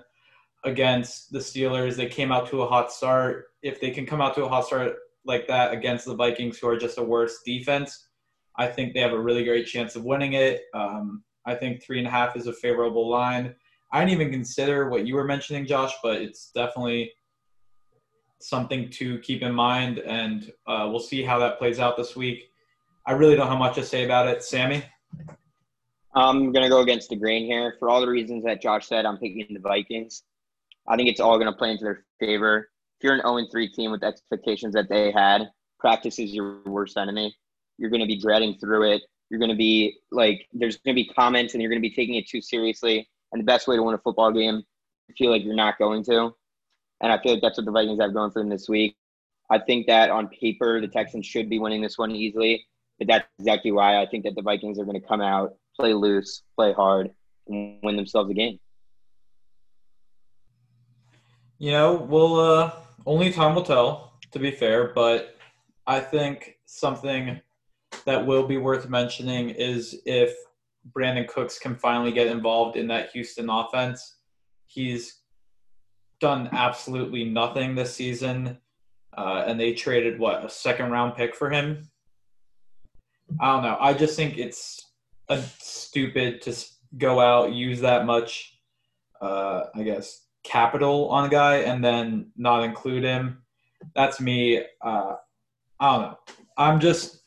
against the Steelers. They came out to a hot start. If they can come out to a hot start like that against the Vikings, who are just a worse defense, I think they have a really great chance of winning it. Um, I think three and a half is a favorable line. I didn't even consider what you were mentioning, Josh, but it's definitely something to keep in mind, and uh, we'll see how that plays out this week. I really don't have much to say about it. Sammy? I'm going to go against the grain here. For all the reasons that Josh said, I'm picking the Vikings. I think it's all going to play into their favor. If you're an 0 3 team with expectations that they had, practice is your worst enemy. You're going to be dreading through it. You're going to be like, there's going to be comments and you're going to be taking it too seriously. And the best way to win a football game, I feel like you're not going to. And I feel like that's what the Vikings have going for them this week. I think that on paper, the Texans should be winning this one easily. But that's exactly why I think that the Vikings are going to come out, play loose, play hard, and win themselves a game. You know, well, uh, only time will tell, to be fair, but I think something that will be worth mentioning is if Brandin Cooks can finally get involved in that Houston offense. He's done absolutely nothing this season, uh, and they traded what a second round pick for him. I don't know. I just think it's a stupid to go out use that much, uh, I guess, capital on a guy and then not include him. That's me. Uh, I don't know. I'm just.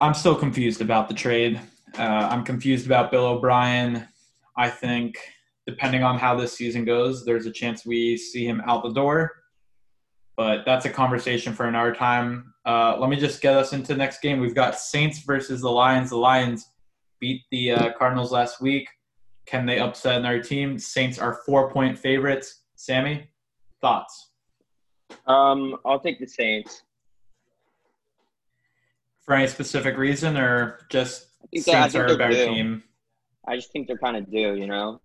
I'm still confused about the trade. Uh, I'm confused about Bill O'Brien. I think depending on how this season goes, there's a chance we see him out the door. But that's a conversation for another time. Uh, let me just get us into the next game. We've got Saints versus the Lions. The Lions beat the uh, Cardinals last week. Can they upset another team? Saints are four point favorites. Sammy, thoughts? Um, I'll take the Saints. For any specific reason, or just Saints are a better due. team? I just think they're kind of due, you know.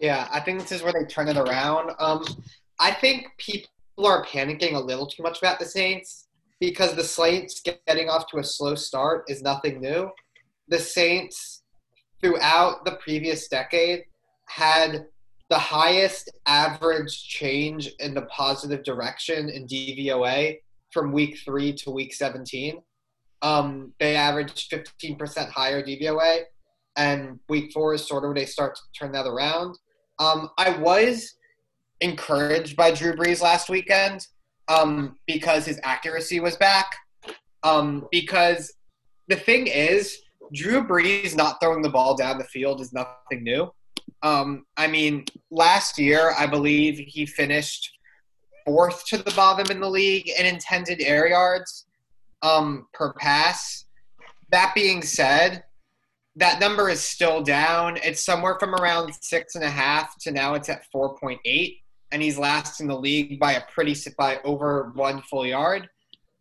Yeah, I think this is where they turn it around. Um, I think people are panicking a little too much about the Saints because the Saints getting off to a slow start is nothing new. The Saints, throughout the previous decade, had the highest average change in the positive direction in DVOA from week three to week 17. Um, they averaged 15% higher DVOA, and week four is sort of where they start to turn that around. Um, I was encouraged by Drew Brees last weekend um, because his accuracy was back. Um, because the thing is, Drew Brees not throwing the ball down the field is nothing new. Um, I mean, last year, I believe he finished fourth to the bottom in the league in intended air yards um, per pass. That being said, that number is still down. It's somewhere from around six and a half to now it's at 4.8 and he's last in the league by a pretty by over one full yard.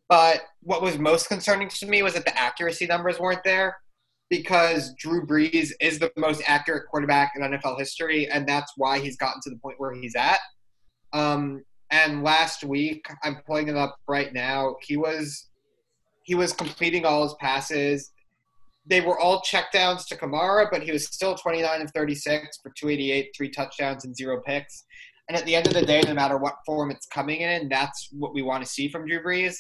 But what was most concerning to me was that the accuracy numbers weren't there because Drew Brees is the most accurate quarterback in NFL history, and that's why he's gotten to the point where he's at. Um, and last week, I'm pulling it up right now. He was he was completing all his passes. They were all checkdowns to Kamara, but he was still 29 of 36 for 288, three touchdowns and zero picks. And at the end of the day, no matter what form it's coming in, that's what we want to see from Drew Brees.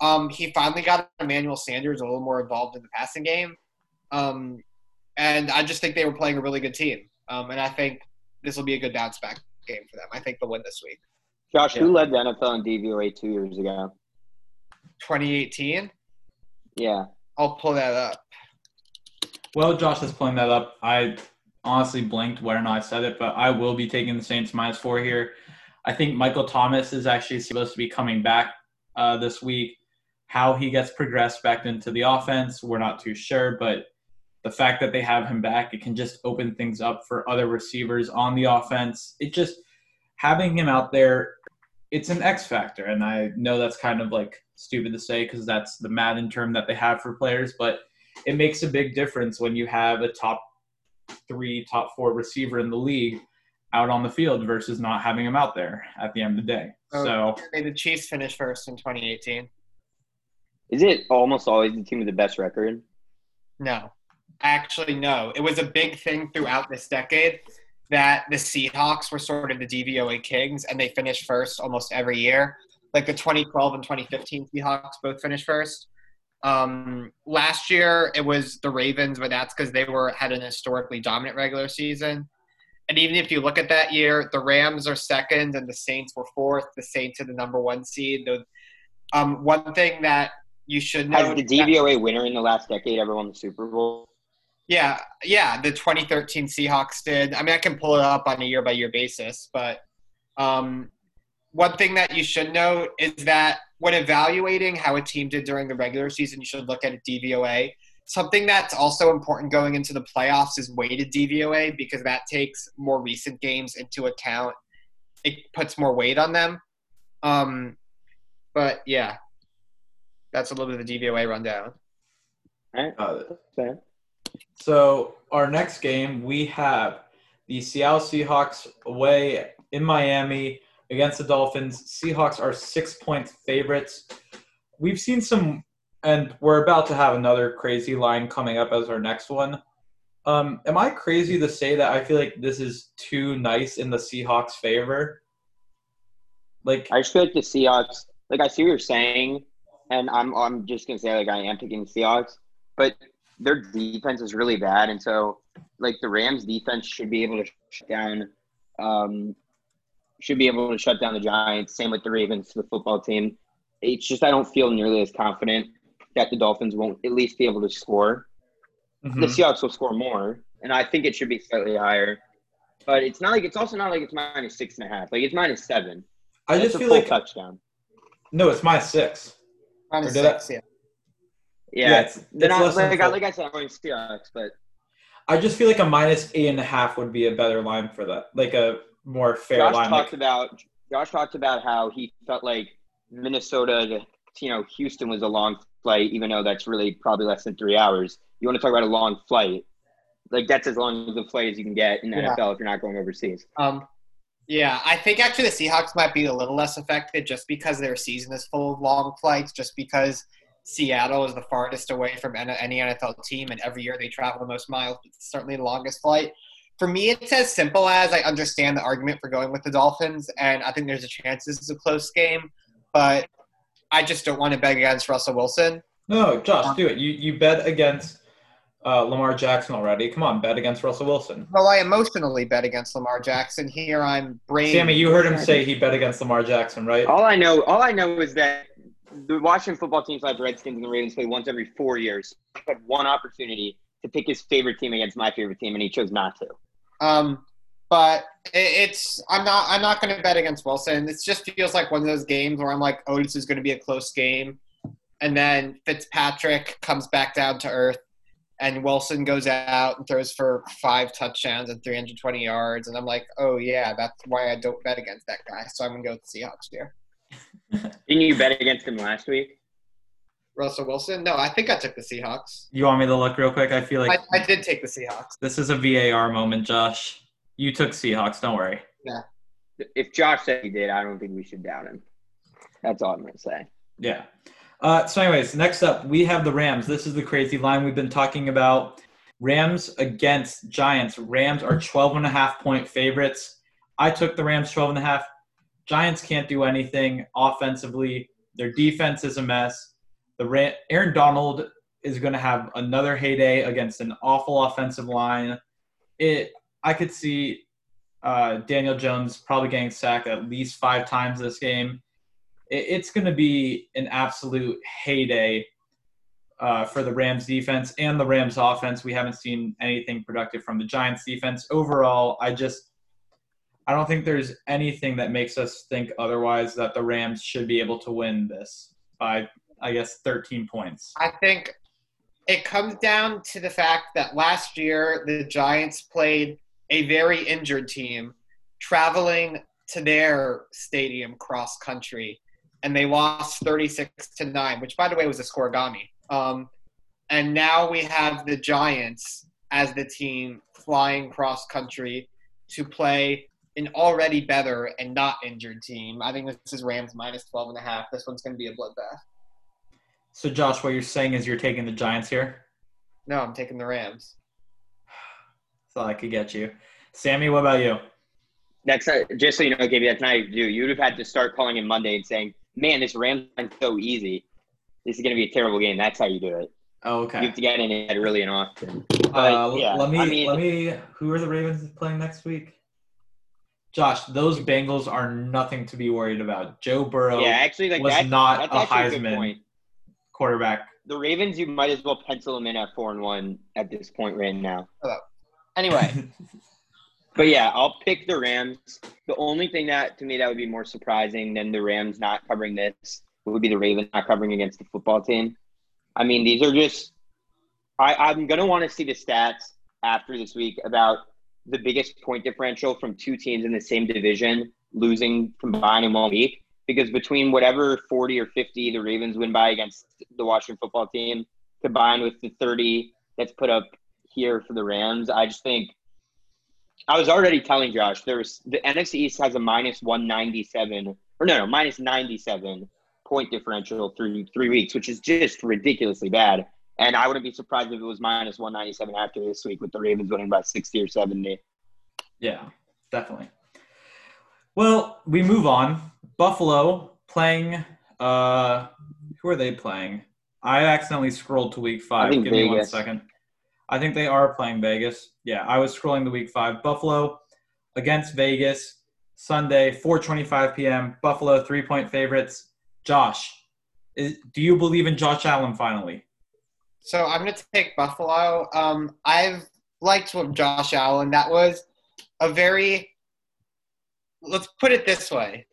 Um, he finally got Emmanuel Sanders a little more involved in the passing game. Um, and I just think they were playing a really good team. Um, and I think this will be a good bounce back game for them. I think they'll win this week. Josh, yeah. who led the NFL in DVOA two years ago? 2018? Yeah. I'll pull that up. Well, Josh is pulling that up. I honestly blinked whether or not I said it, but I will be taking the Saints minus four here. I think Michael Thomas is actually supposed to be coming back uh, this week. How he gets progressed back into the offense, we're not too sure, but the fact that they have him back, it can just open things up for other receivers on the offense. It just having him out there, it's an X factor, and I know that's kind of like stupid to say because that's the Madden term that they have for players, but it makes a big difference when you have a top three, top four receiver in the league out on the field versus not having him out there at the end of the day. Oh, So May the Chiefs finished first in 2018. Is it almost always the team with the best record? No. Actually, no. It was a big thing throughout this decade that the Seahawks were sort of the DVOA kings and they finished first almost every year. Like the 2012 and 2015 Seahawks both finished first. Um, last year it was the Ravens, but that's because they were had an historically dominant regular season. And even if you look at that year, the Rams are second and the Saints were fourth. The Saints are the number one seed. The, um, one thing that you should know Has the DVOA winner in the last decade ever won the Super Bowl? Yeah, yeah, the 2013 Seahawks did. I mean, I can pull it up on a year by year basis, but um, one thing that you should note is that when evaluating how a team did during the regular season, you should look at a DVOA. Something that's also important going into the playoffs is weighted DVOA because that takes more recent games into account. It puts more weight on them. Um, but yeah, that's a little bit of the DVOA rundown. All right. uh, So our next game, we have the Seattle Seahawks away in Miami against the Dolphins. Seahawks are six point favorites. We've seen some, and we're about to have another crazy line coming up as our next one. Um, am I crazy to say that I feel like this is too nice in the Seahawks' favor? Like, I just feel like the Seahawks, like I see what you're saying, and I'm I'm just gonna say like I am picking the Seahawks, but their defense is really bad, and so like the Rams defense should be able to shut down, um, should be able to shut down the Giants. Same with the Ravens, the football team. It's just I don't feel nearly as confident that the Dolphins won't at least be able to score. The mhm. Seahawks will score more, and I think it should be slightly higher. But it's not like it's also not like it's minus six and a half. Like it's minus seven. I That's just a feel full like touchdown. no, it's my six. Minus I- yeah. Yeah, Yeah, it's- it's not like, full. like I said, I'm going Seahawks, but I just feel like a minus eight and a half would be a better line for that, like a more fair Josh line. talked about Josh talked about how he felt like Minnesota to you know Houston was a long flight, even though that's really probably less than three hours. You want to talk about a long flight? Like that's as long as a flight as you can get in the Yeah. NFL if you're not going overseas. Um, yeah, I think actually the Seahawks might be a little less affected just because their season is full of long flights, just because Seattle is the farthest away from any any NFL team, and every year they travel the most miles. It's certainly the longest flight. For me, it's as simple as I understand the argument for going with the Dolphins, and I think there's a chance this is a close game, but I just don't want to bet against Russell Wilson. no, Josh, do it. You you bet against uh, Lamar Jackson already. Come on, bet against Russell Wilson. Well, I emotionally bet against Lamar Jackson. Here I'm brain. Sammy, you heard him say he bet against Lamar Jackson, right? All I know, all I know is that the Washington football teams like the Redskins and the Ravens play once every four years. He had one opportunity to pick his favorite team against my favorite team, and he chose not to. Um, but it, it's I'm not I'm not going to bet against Wilson. It just feels like one of those games where I'm like, oh, this is going to be a close game, and then Fitzpatrick comes back down to earth, and Wilson goes out and throws for five touchdowns and 320 yards, and I'm like, oh yeah, that's why I don't bet against that guy. So I'm going to go with the Seahawks here. Didn't you bet against him last week? Russell Wilson? No, I think I took the Seahawks. You want me to look real quick? I feel like I, I did take the Seahawks. this is a VAR moment, Josh. You took Seahawks. Don't worry. Yeah. If Josh said he did, I don't think we should doubt him. That's all I'm going to say. Yeah. Uh, so, anyways, next up, we have the Rams. This is the crazy line we've been talking about. Rams against Giants. Rams are 12 and a half point favorites. I took the Rams 12 and a half. Giants can't do anything offensively. Their defense is a mess. The Ram- Aaron Donald is going to have another heyday against an awful offensive line. It I could see uh, Daniel Jones probably getting sacked at least five times this game it- it's going to be an absolute heyday uh, for the Rams defense and the Rams offense. We haven't seen anything productive from the Giants defense. Overall, I just I don't think there's anything that makes us think otherwise that the Rams should be able to win this by I guess, 13 points. I think it comes down to the fact that last year the Giants played a very injured team traveling to their stadium cross country and they lost 36 to 9 which by the way was a scorigami. Um, and now we have the giants as the team flying cross country to play an already better and not injured team. I think this is rams minus 12 and a half. This one's going to be a bloodbath So, Josh, what you're saying is you're taking the Giants here? no i'm taking the rams Thought I could get you. Sammy, what about you? Next, uh, just so you know, KB. That's not you do. You would have had to start calling in Monday and saying, "Man, this Rams is so easy. This is going to be a terrible game." That's how you do it. Oh, okay. You have to get in it early and often. Uh, yeah, let me I mean- let me. Who are the Ravens playing next week? Josh, those Bengals are nothing to be worried about. Joe Burrow yeah, actually, like was that's, not that's a actually a good Heisman point. Quarterback. The Ravens, you might as well pencil them in at four and one at this point right now. Oh. anyway But yeah, I'll pick the Rams. The only thing that to me that would be more surprising than the Rams not covering this would be the Ravens not covering against the football team. I mean, these are just. I, I'm gonna want to see the stats after this week about the biggest point differential from two teams in the same division losing combined in one week. Because between whatever 40 or 50 the Ravens win by against the Washington football team, combined with the 30 that's put up here for the Rams, I just think I was already telling Josh there's the NFC East has a minus 197 or no, no, minus 97 point differential through three weeks, which is just ridiculously bad. And I wouldn't be surprised if it was minus 197 after this week with the Ravens winning by 60 or 70. Yeah, definitely. Well, we move on. Buffalo playing. Uh, who are they playing? I accidentally scrolled to week five. think Give me one second. I think they are playing Vegas. Yeah, I was scrolling the week five. Buffalo against Vegas Sunday, 4:25 p.m. Buffalo three point favorites. Josh, is, do you believe in Josh Allen finally? So I'm going to take Buffalo. Um, I've liked what Josh Allen. That was a very. Let's put it this way: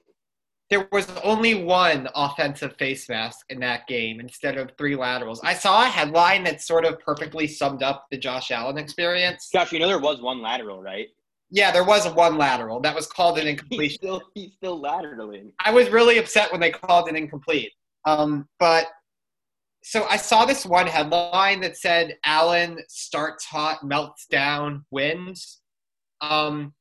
there was only one offensive face mask in that game instead of three laterals. I saw a headline that sort of perfectly summed up the Josh Allen experience. Josh, you know there was one lateral, right? Yeah, there was one lateral that was called an He's still he's still lateraling. I was really upset when they called it incomplete. Um, but so I saw this one headline that said Allen starts hot, melts down, wins. Um,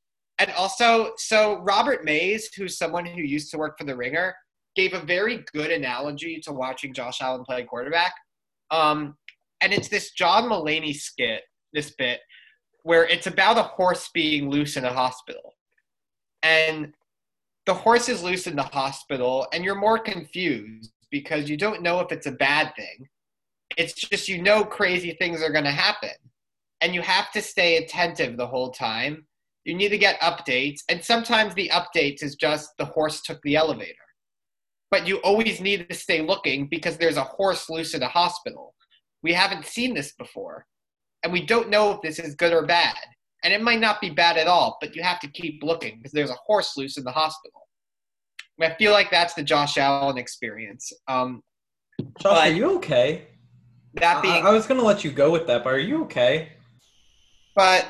and also, so Robert Mays, who's someone who used to work for the Ringer, gave a very good analogy to watching Josh Allen play quarterback. Um, and it's this John Mulaney skit, this bit, where it's about a horse being loose in a hospital. And the horse is loose in the hospital and you're more confused because you don't know if it's a bad thing. It's just you know crazy things are going to happen. And you have to stay attentive the whole time. You need to get updates. And sometimes the updates is just the horse took the elevator. But you always need to stay looking because there's a horse loose in a hospital. We haven't seen this before. And we don't know if this is good or bad. And it might not be bad at all, but you have to keep looking because there's a horse loose in the hospital. I feel like that's the Josh Allen experience. Um, Josh, are you okay? that I, being, I was gonna let you go with that, but are you okay? but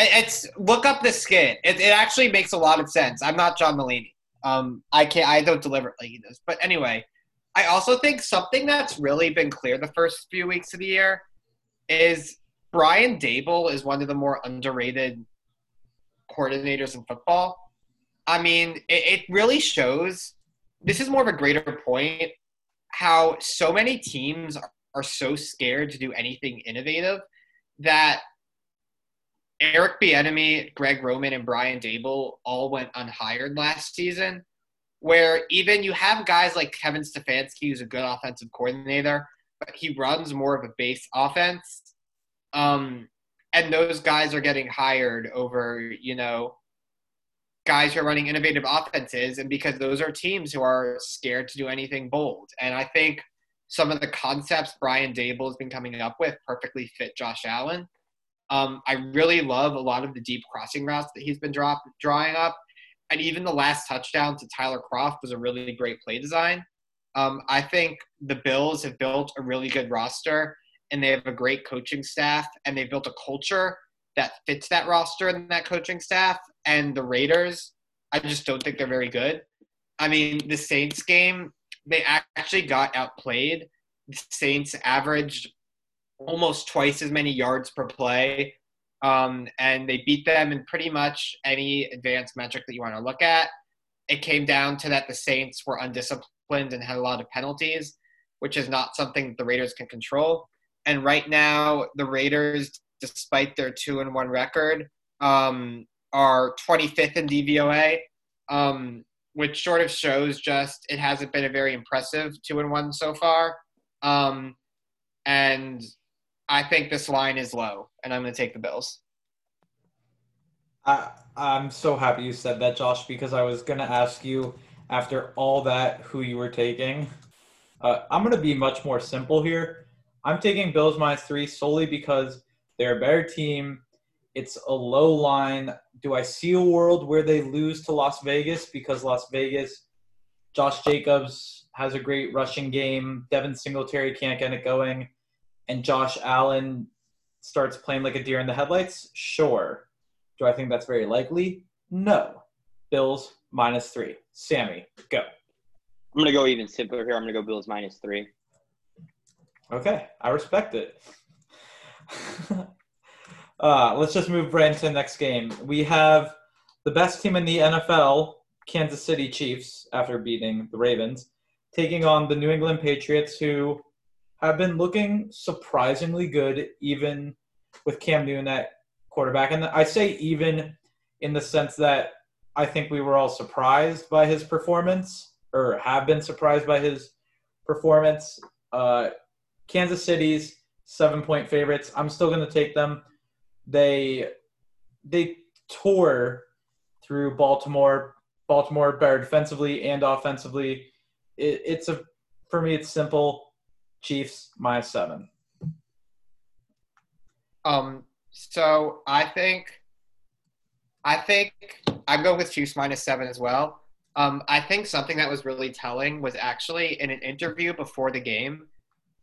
it's look up the skit. It, it actually makes a lot of sense. I'm not John Mulaney. Um, I can't. I don't deliver it like he does. But anyway, I also think something that's really been clear the first few weeks of the year is Brian Daboll is one of the more underrated coordinators in football. I mean, it, it really shows. This is more of a greater point how so many teams are so scared to do anything innovative that Eric Bieniemy, Greg Roman, and Brian Daboll all went unhired last season. Where even you have guys like Kevin Stefanski, who's a good offensive coordinator, but he runs more of a base offense. Um, and those guys are getting hired over, you know, guys who are running innovative offenses, and because those are teams who are scared to do anything bold. And I think some of the concepts Brian Daboll has been coming up with perfectly fit Josh Allen. Um, I really love a lot of the deep crossing routes that he's been drop, drawing up. And even the last touchdown to Tyler Kroft was a really great play design. Um, I think the Bills have built a really good roster and they have a great coaching staff and they've built a culture that fits that roster and that coaching staff. And the Raiders, I just don't think they're very good. I mean, the Saints game, they actually got outplayed. The Saints averaged almost twice as many yards per play. Um, and they beat them in pretty much any advanced metric that you want to look at. It came down to that the Saints were undisciplined and had a lot of penalties, which is not something the Raiders can control. And right now, the Raiders, despite their two and one record, um, are 25th in DVOA, um, which sort of shows just it hasn't been a very impressive two and one so far. Um, and I think this line is low, and I'm going to take the Bills. I, I'm so happy you said that, Josh, because I was going to ask you after all that who you were taking. Uh, I'm going to be much more simple here. I'm taking Bills minus three solely because they're a better team. It's a low line. Do I see a world where they lose to Las Vegas because Las Vegas, Josh Jacobs has a great rushing game. Devin Singletary can't get it going and Josh Allen starts playing like a deer in the headlights? Sure. Do I think that's very likely? No. Bills minus three. Sammy, go. I'm gonna go even simpler here. I'm gonna go Bills minus three. Okay, I respect it. uh, let's just move right into the next game. We have the best team in the NFL, Kansas City Chiefs, after beating the Ravens, taking on the New England Patriots, who have been looking surprisingly good, even with Cam Newton at quarterback. And I say even in the sense that I think we were all surprised by his performance, or have been surprised by his performance. Uh, Kansas City's seven point favorites. I'm still going to take them. They they tore through Baltimore. Baltimore better defensively and offensively. It, it's a for me. It's simple. Chiefs minus seven. Um. So I think, I think I go with Chiefs minus seven as well. Um, I think something that was really telling was actually in an interview before the game,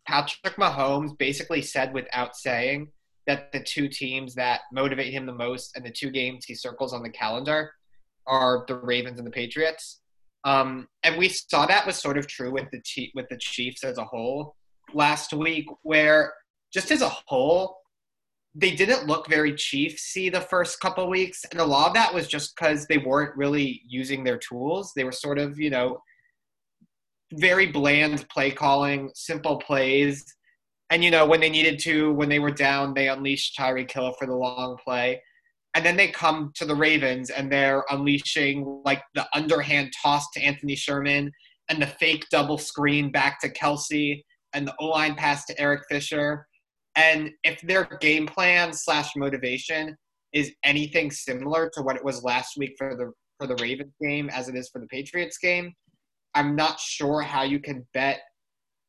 Patrick Mahomes basically said without saying that the two teams that motivate him the most and the two games he circles on the calendar are the Ravens and the Patriots. Um, and we saw that was sort of true with the with the Chiefs as a whole last week, where just as a whole, they didn't look very Chiefsy the first couple weeks, and a lot of that was just because they weren't really using their tools. They were sort of, you know, very bland play calling, simple plays, and you know when they needed to, when they were down, they unleashed Tyreek Hill for the long play, and then they come to the Ravens and they're unleashing like the underhand toss to Anthony Sherman and the fake double screen back to Kelce and the O line pass to Eric Fisher. And if their game plan slash motivation is anything similar to what it was last week for the for the Ravens game as it is for the Patriots game, I'm not sure how you can bet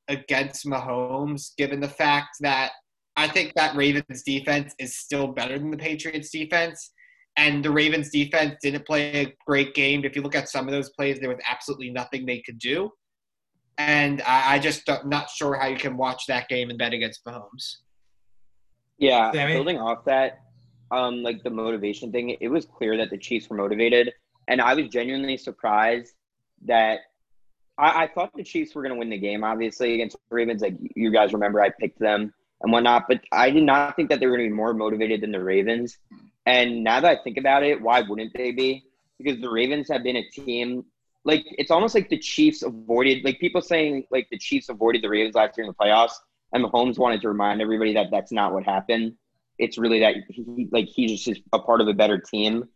against Mahomes given the fact that I think that Ravens defense is still better than the Patriots defense. And the Ravens defense didn't play a great game. If you look at some of those plays, there was absolutely nothing they could do and I, I just am not sure how you can watch that game and bet against Mahomes. Yeah, Sammy? building off that, um, like the motivation thing, it was clear that the Chiefs were motivated, and I was genuinely surprised that I, I thought the Chiefs were going to win the game. Obviously against the Ravens, like you guys remember, I picked them and whatnot, but I did not think that they were going to be more motivated than the Ravens. And now that I think about it, why wouldn't they be? Because the Ravens have been a team like it's almost like the Chiefs avoided like people saying like the Chiefs avoided the Ravens last year in the playoffs, and Mahomes wanted to remind everybody that that's not what happened. It's really that he like he's just a part of a better team.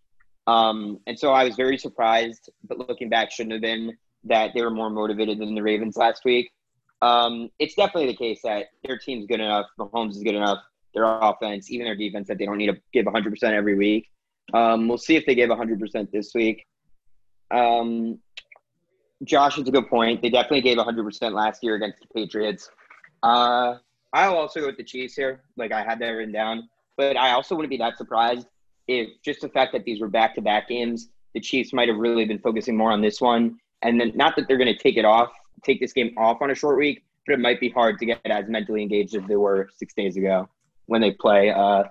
Um, and so I was very surprised, but looking back, shouldn't have been that they were more motivated than the Ravens last week. Um, it's definitely the case that their team's good enough, Mahomes is good enough, their offense, even their defense, that they don't need to give 100% every week. Um, we'll see if they give 100% this week. Um, Josh, it's a good point. They definitely gave 100% last year against the Patriots. Uh, I'll also go with the Chiefs here. Like I had that written down, but I also wouldn't be that surprised if just the fact that these were back-to-back games, the Chiefs might have really been focusing more on this one, and then not that they're going to take it off take this game off on a short week, but it might be hard to get as mentally engaged as they were six days ago when they play uh,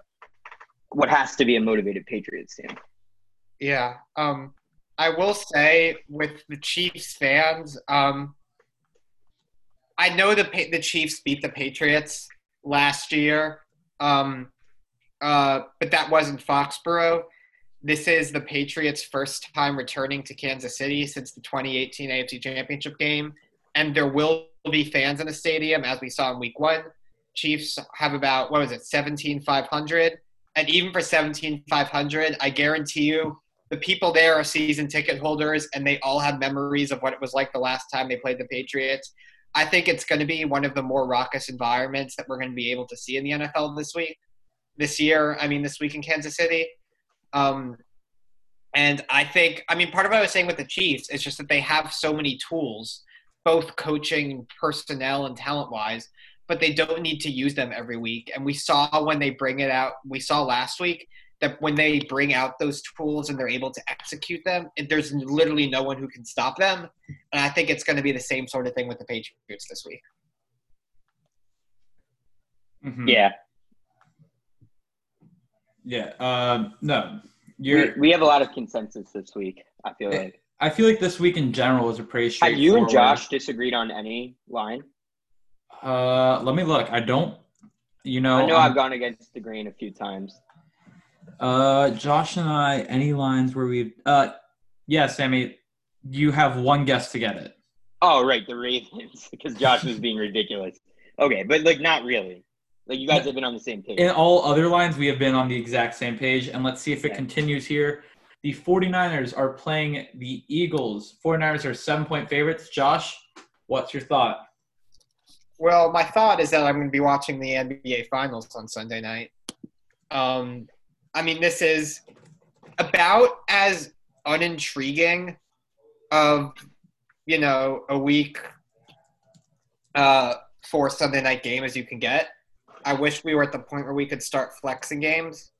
what has to be a motivated Patriots team. Yeah. Um, I will say with the Chiefs fans, um, I know the the Chiefs beat the Patriots last year, um, uh, but that wasn't Foxborough. This is the Patriots' first time returning to Kansas City since the 2018 AFC Championship game, and there will be fans in the stadium, as we saw in Week One. Chiefs have about what was it, 17,500, and even for 17,500, I guarantee you the people there are season ticket holders and they all have memories of what it was like the last time they played the Patriots. I think it's going to be one of the more raucous environments that we're going to be able to see in the NFL this week, this year. I mean, this week in Kansas City. Um, and I think, I mean, part of what I was saying with the Chiefs is just that they have so many tools, both coaching, personnel, and talent wise, but they don't need to use them every week. And we saw when they bring it out, we saw last week that when they bring out those tools and they're able to execute them, there's literally no one who can stop them. And I think it's going to be the same sort of thing with the Patriots this week. Mm-hmm. Yeah. Yeah. Um, no, you're. We, we, have a lot of consensus this week. I feel like. I feel like this week in general is a pretty Have you and Josh disagreed on any line? Uh, let me look. I don't. You know, I know i have gone against the grain a few times. Uh, Josh and I, any lines where we, uh, yeah, Sammy, you have one guess to get it. Oh, right, the Ravens, because Josh was being ridiculous. Okay, but like not really. Like you guys have been on the same page. In all other lines, we have been on the exact same page, and let's see if it continues here. The 49ers are playing the Eagles. 49ers are seven point favorites. Josh, what's your thought? Well, my thought is that I'm going to be watching the NBA Finals on Sunday night. Um, I mean, this is about as unintriguing of you know a week uh, for Sunday night game as you can get. I wish we were at the point where we could start flexing games.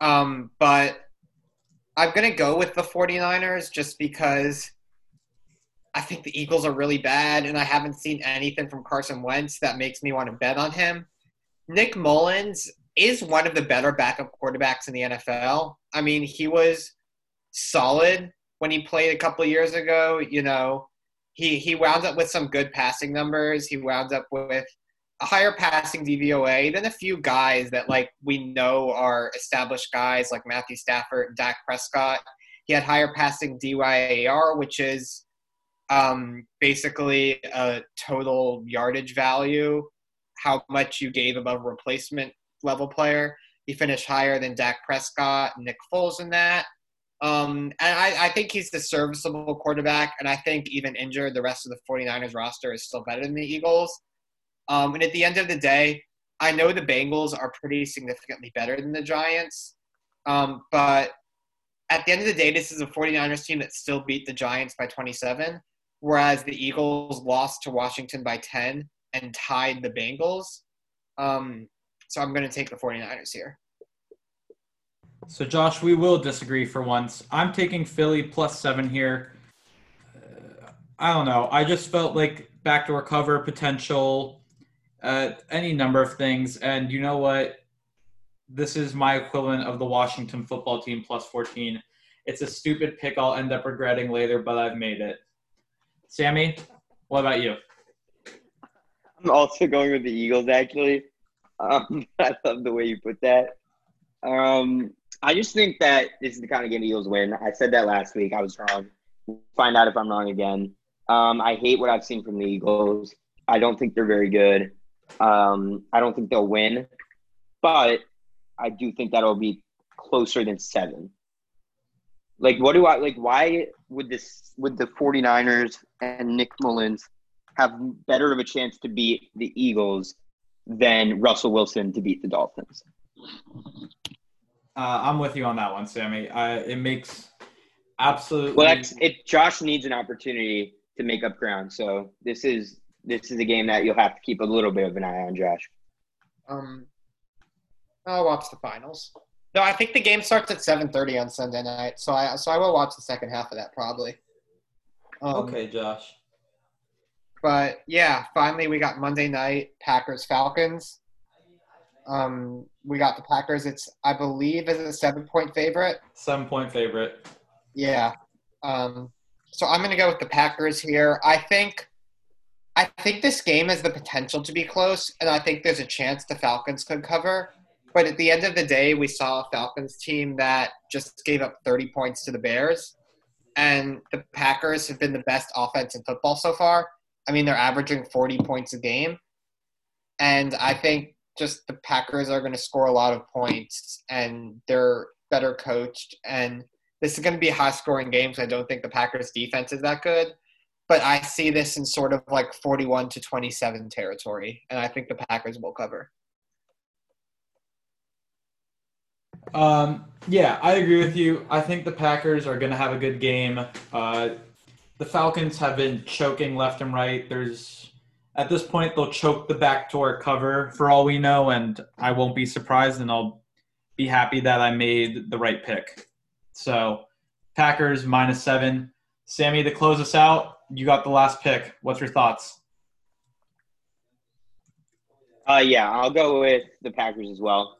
Um, but I'm to go with the 49ers just because I think the Eagles are really bad, and I haven't seen anything from Carson Wentz that makes me want to bet on him. Nick Mullens is one of the better backup quarterbacks in the NFL. I mean, he was solid when he played a couple years ago. You know, he he wound up with some good passing numbers. He wound up with a higher passing DVOA than a few guys that like we know are established guys like Matthew Stafford and Dak Prescott. He had higher passing DYAR, which is um, basically a total yardage value, how much you gave above replacement level player. He finished higher than Dak Prescott, Nick Foles in that. Um, and I, I, think he's the serviceable quarterback. And I think even injured, the rest of the 49ers roster is still better than the Eagles. Um, and at the end of the day, I know the Bengals are pretty significantly better than the Giants. Um, but at the end of the day, this is a 49ers team that still beat the Giants by 27, whereas the Eagles lost to Washington by 10 and tied the Bengals. Um, so I'm going to take the 49ers here. So, Josh, we will disagree for once. I'm taking Philly plus seven here. Uh, I don't know. I just felt like backdoor cover potential, uh, any number of things. And you know what? This is my equivalent of the Washington football team plus 14. It's a stupid pick I'll end up regretting later, but I've made it. Sammy, what about you? I'm also going with the Eagles, actually. Um, I love the way you put that. Um, I just think that this is the kind of game the Eagles win. I said that last week. I was wrong. find out if I'm wrong again. Um, I hate what I've seen from the Eagles. I don't think they're very good. Um, I don't think they'll win, but I do think that'll be closer than seven. Like, what do I like? Why would this would the 49ers and Nick Mullens have better of a chance to beat the Eagles than Russell Wilson to beat the Dolphins. Uh, I'm with you on that one, Sammy. I, it makes absolutely. Well, that's, it. Josh needs an opportunity to make up ground, so this is this is a game that you'll have to keep a little bit of an eye on, Josh. Um, I'll watch the finals. No, I think the game starts at 7:30 on Sunday night, so I so I will watch the second half of that probably. Um, okay, Josh. But yeah, finally we got Monday night Packers Falcons. Um, we got the Packers. It's I believe is a seven point favorite. Seven point favorite. Yeah. Um, so I'm going to go with the Packers here. I think I think this game has the potential to be close, and I think there's a chance the Falcons could cover. But at the end of the day, we saw a Falcons team that just gave up 30 points to the Bears, and the Packers have been the best offense in football so far. I mean, they're averaging 40 points a game, and I think just the Packers are going to score a lot of points, and they're better coached, and this is going to be a high scoring game. So I don't think the Packers defense is that good but I see this in sort of like 41 to 27 territory, and I think the Packers will cover. Um, yeah, I agree with you. I think the Packers are going to have a good game. Uh, the Falcons have been choking left and right. There's at this point they'll choke the backdoor cover for all we know, and I won't be surprised, and I'll be happy that I made the right pick. So, Packers minus seven. Sammy, to close us out, you got the last pick. What's your thoughts? Uh, yeah, I'll go with the Packers as well.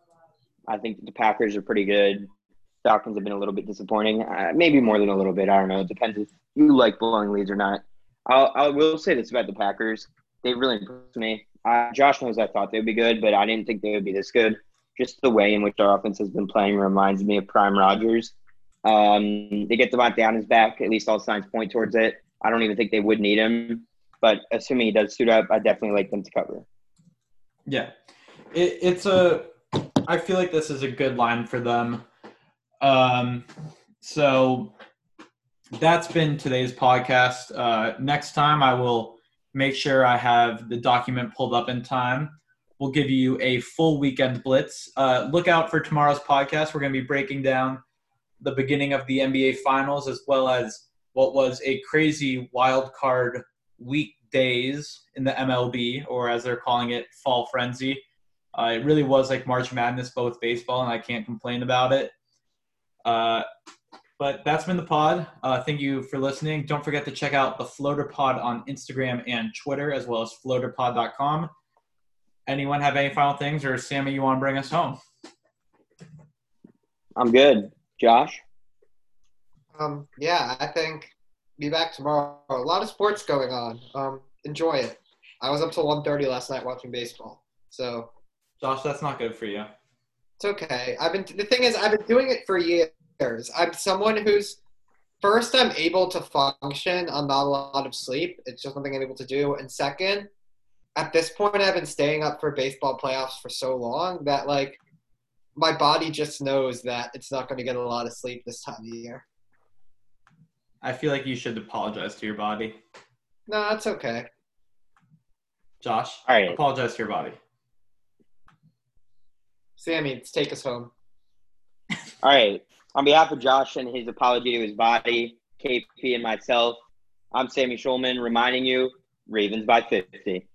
I think the Packers are pretty good. Falcons have been a little bit disappointing, uh, maybe more than a little bit. I don't know. It depends if you like blowing leads or not. I'll, I will say this about the Packers: they really impressed me. Uh, Josh knows I thought they would be good, but I didn't think they would be this good. Just the way in which their offense has been playing reminds me of Prime Rodgers. Um, they get Davante Adams back. At least all signs point towards it. I don't even think they would need him. But assuming he does suit up, I definitely like them to cover. Yeah, it, it's a. I feel like this is a good line for them. Um, so that's been today's podcast. Uh, next time, I will make sure I have the document pulled up in time. We'll give you a full weekend blitz. Uh, look out for tomorrow's podcast. We're going to be breaking down the beginning of the NBA Finals as well as what was a crazy wild card weekdays in the MLB, or as they're calling it, Fall Frenzy. Uh, it really was like March Madness, both baseball, and I can't complain about it. Uh, but that's been the pod. Uh, thank you for listening. Don't forget to check out the Floater Pod on Instagram and Twitter, as well as floaterpod.com. Anyone have any final things, or Sammy, you want to bring us home? I'm good. Josh? Um, yeah, I think be back tomorrow. A lot of sports going on. Um, enjoy it. I was up till 1.30 last night watching baseball. So Josh, that's not good for you. It's okay. I've been the thing is I've been doing it for years. I'm someone who's first I'm able to function on not a lot of sleep. It's just something I'm able to do. And second, at this point I've been staying up for baseball playoffs for so long that like my body just knows that it's not going to get a lot of sleep this time of year. I feel like you should apologize to your body. No, that's okay. Josh, All right. apologize to your body. Sammy, let's take us home. All right. On behalf of Josh and his apology to his body, KP, and myself, I'm Sammy Schulman reminding you Ravens by 50.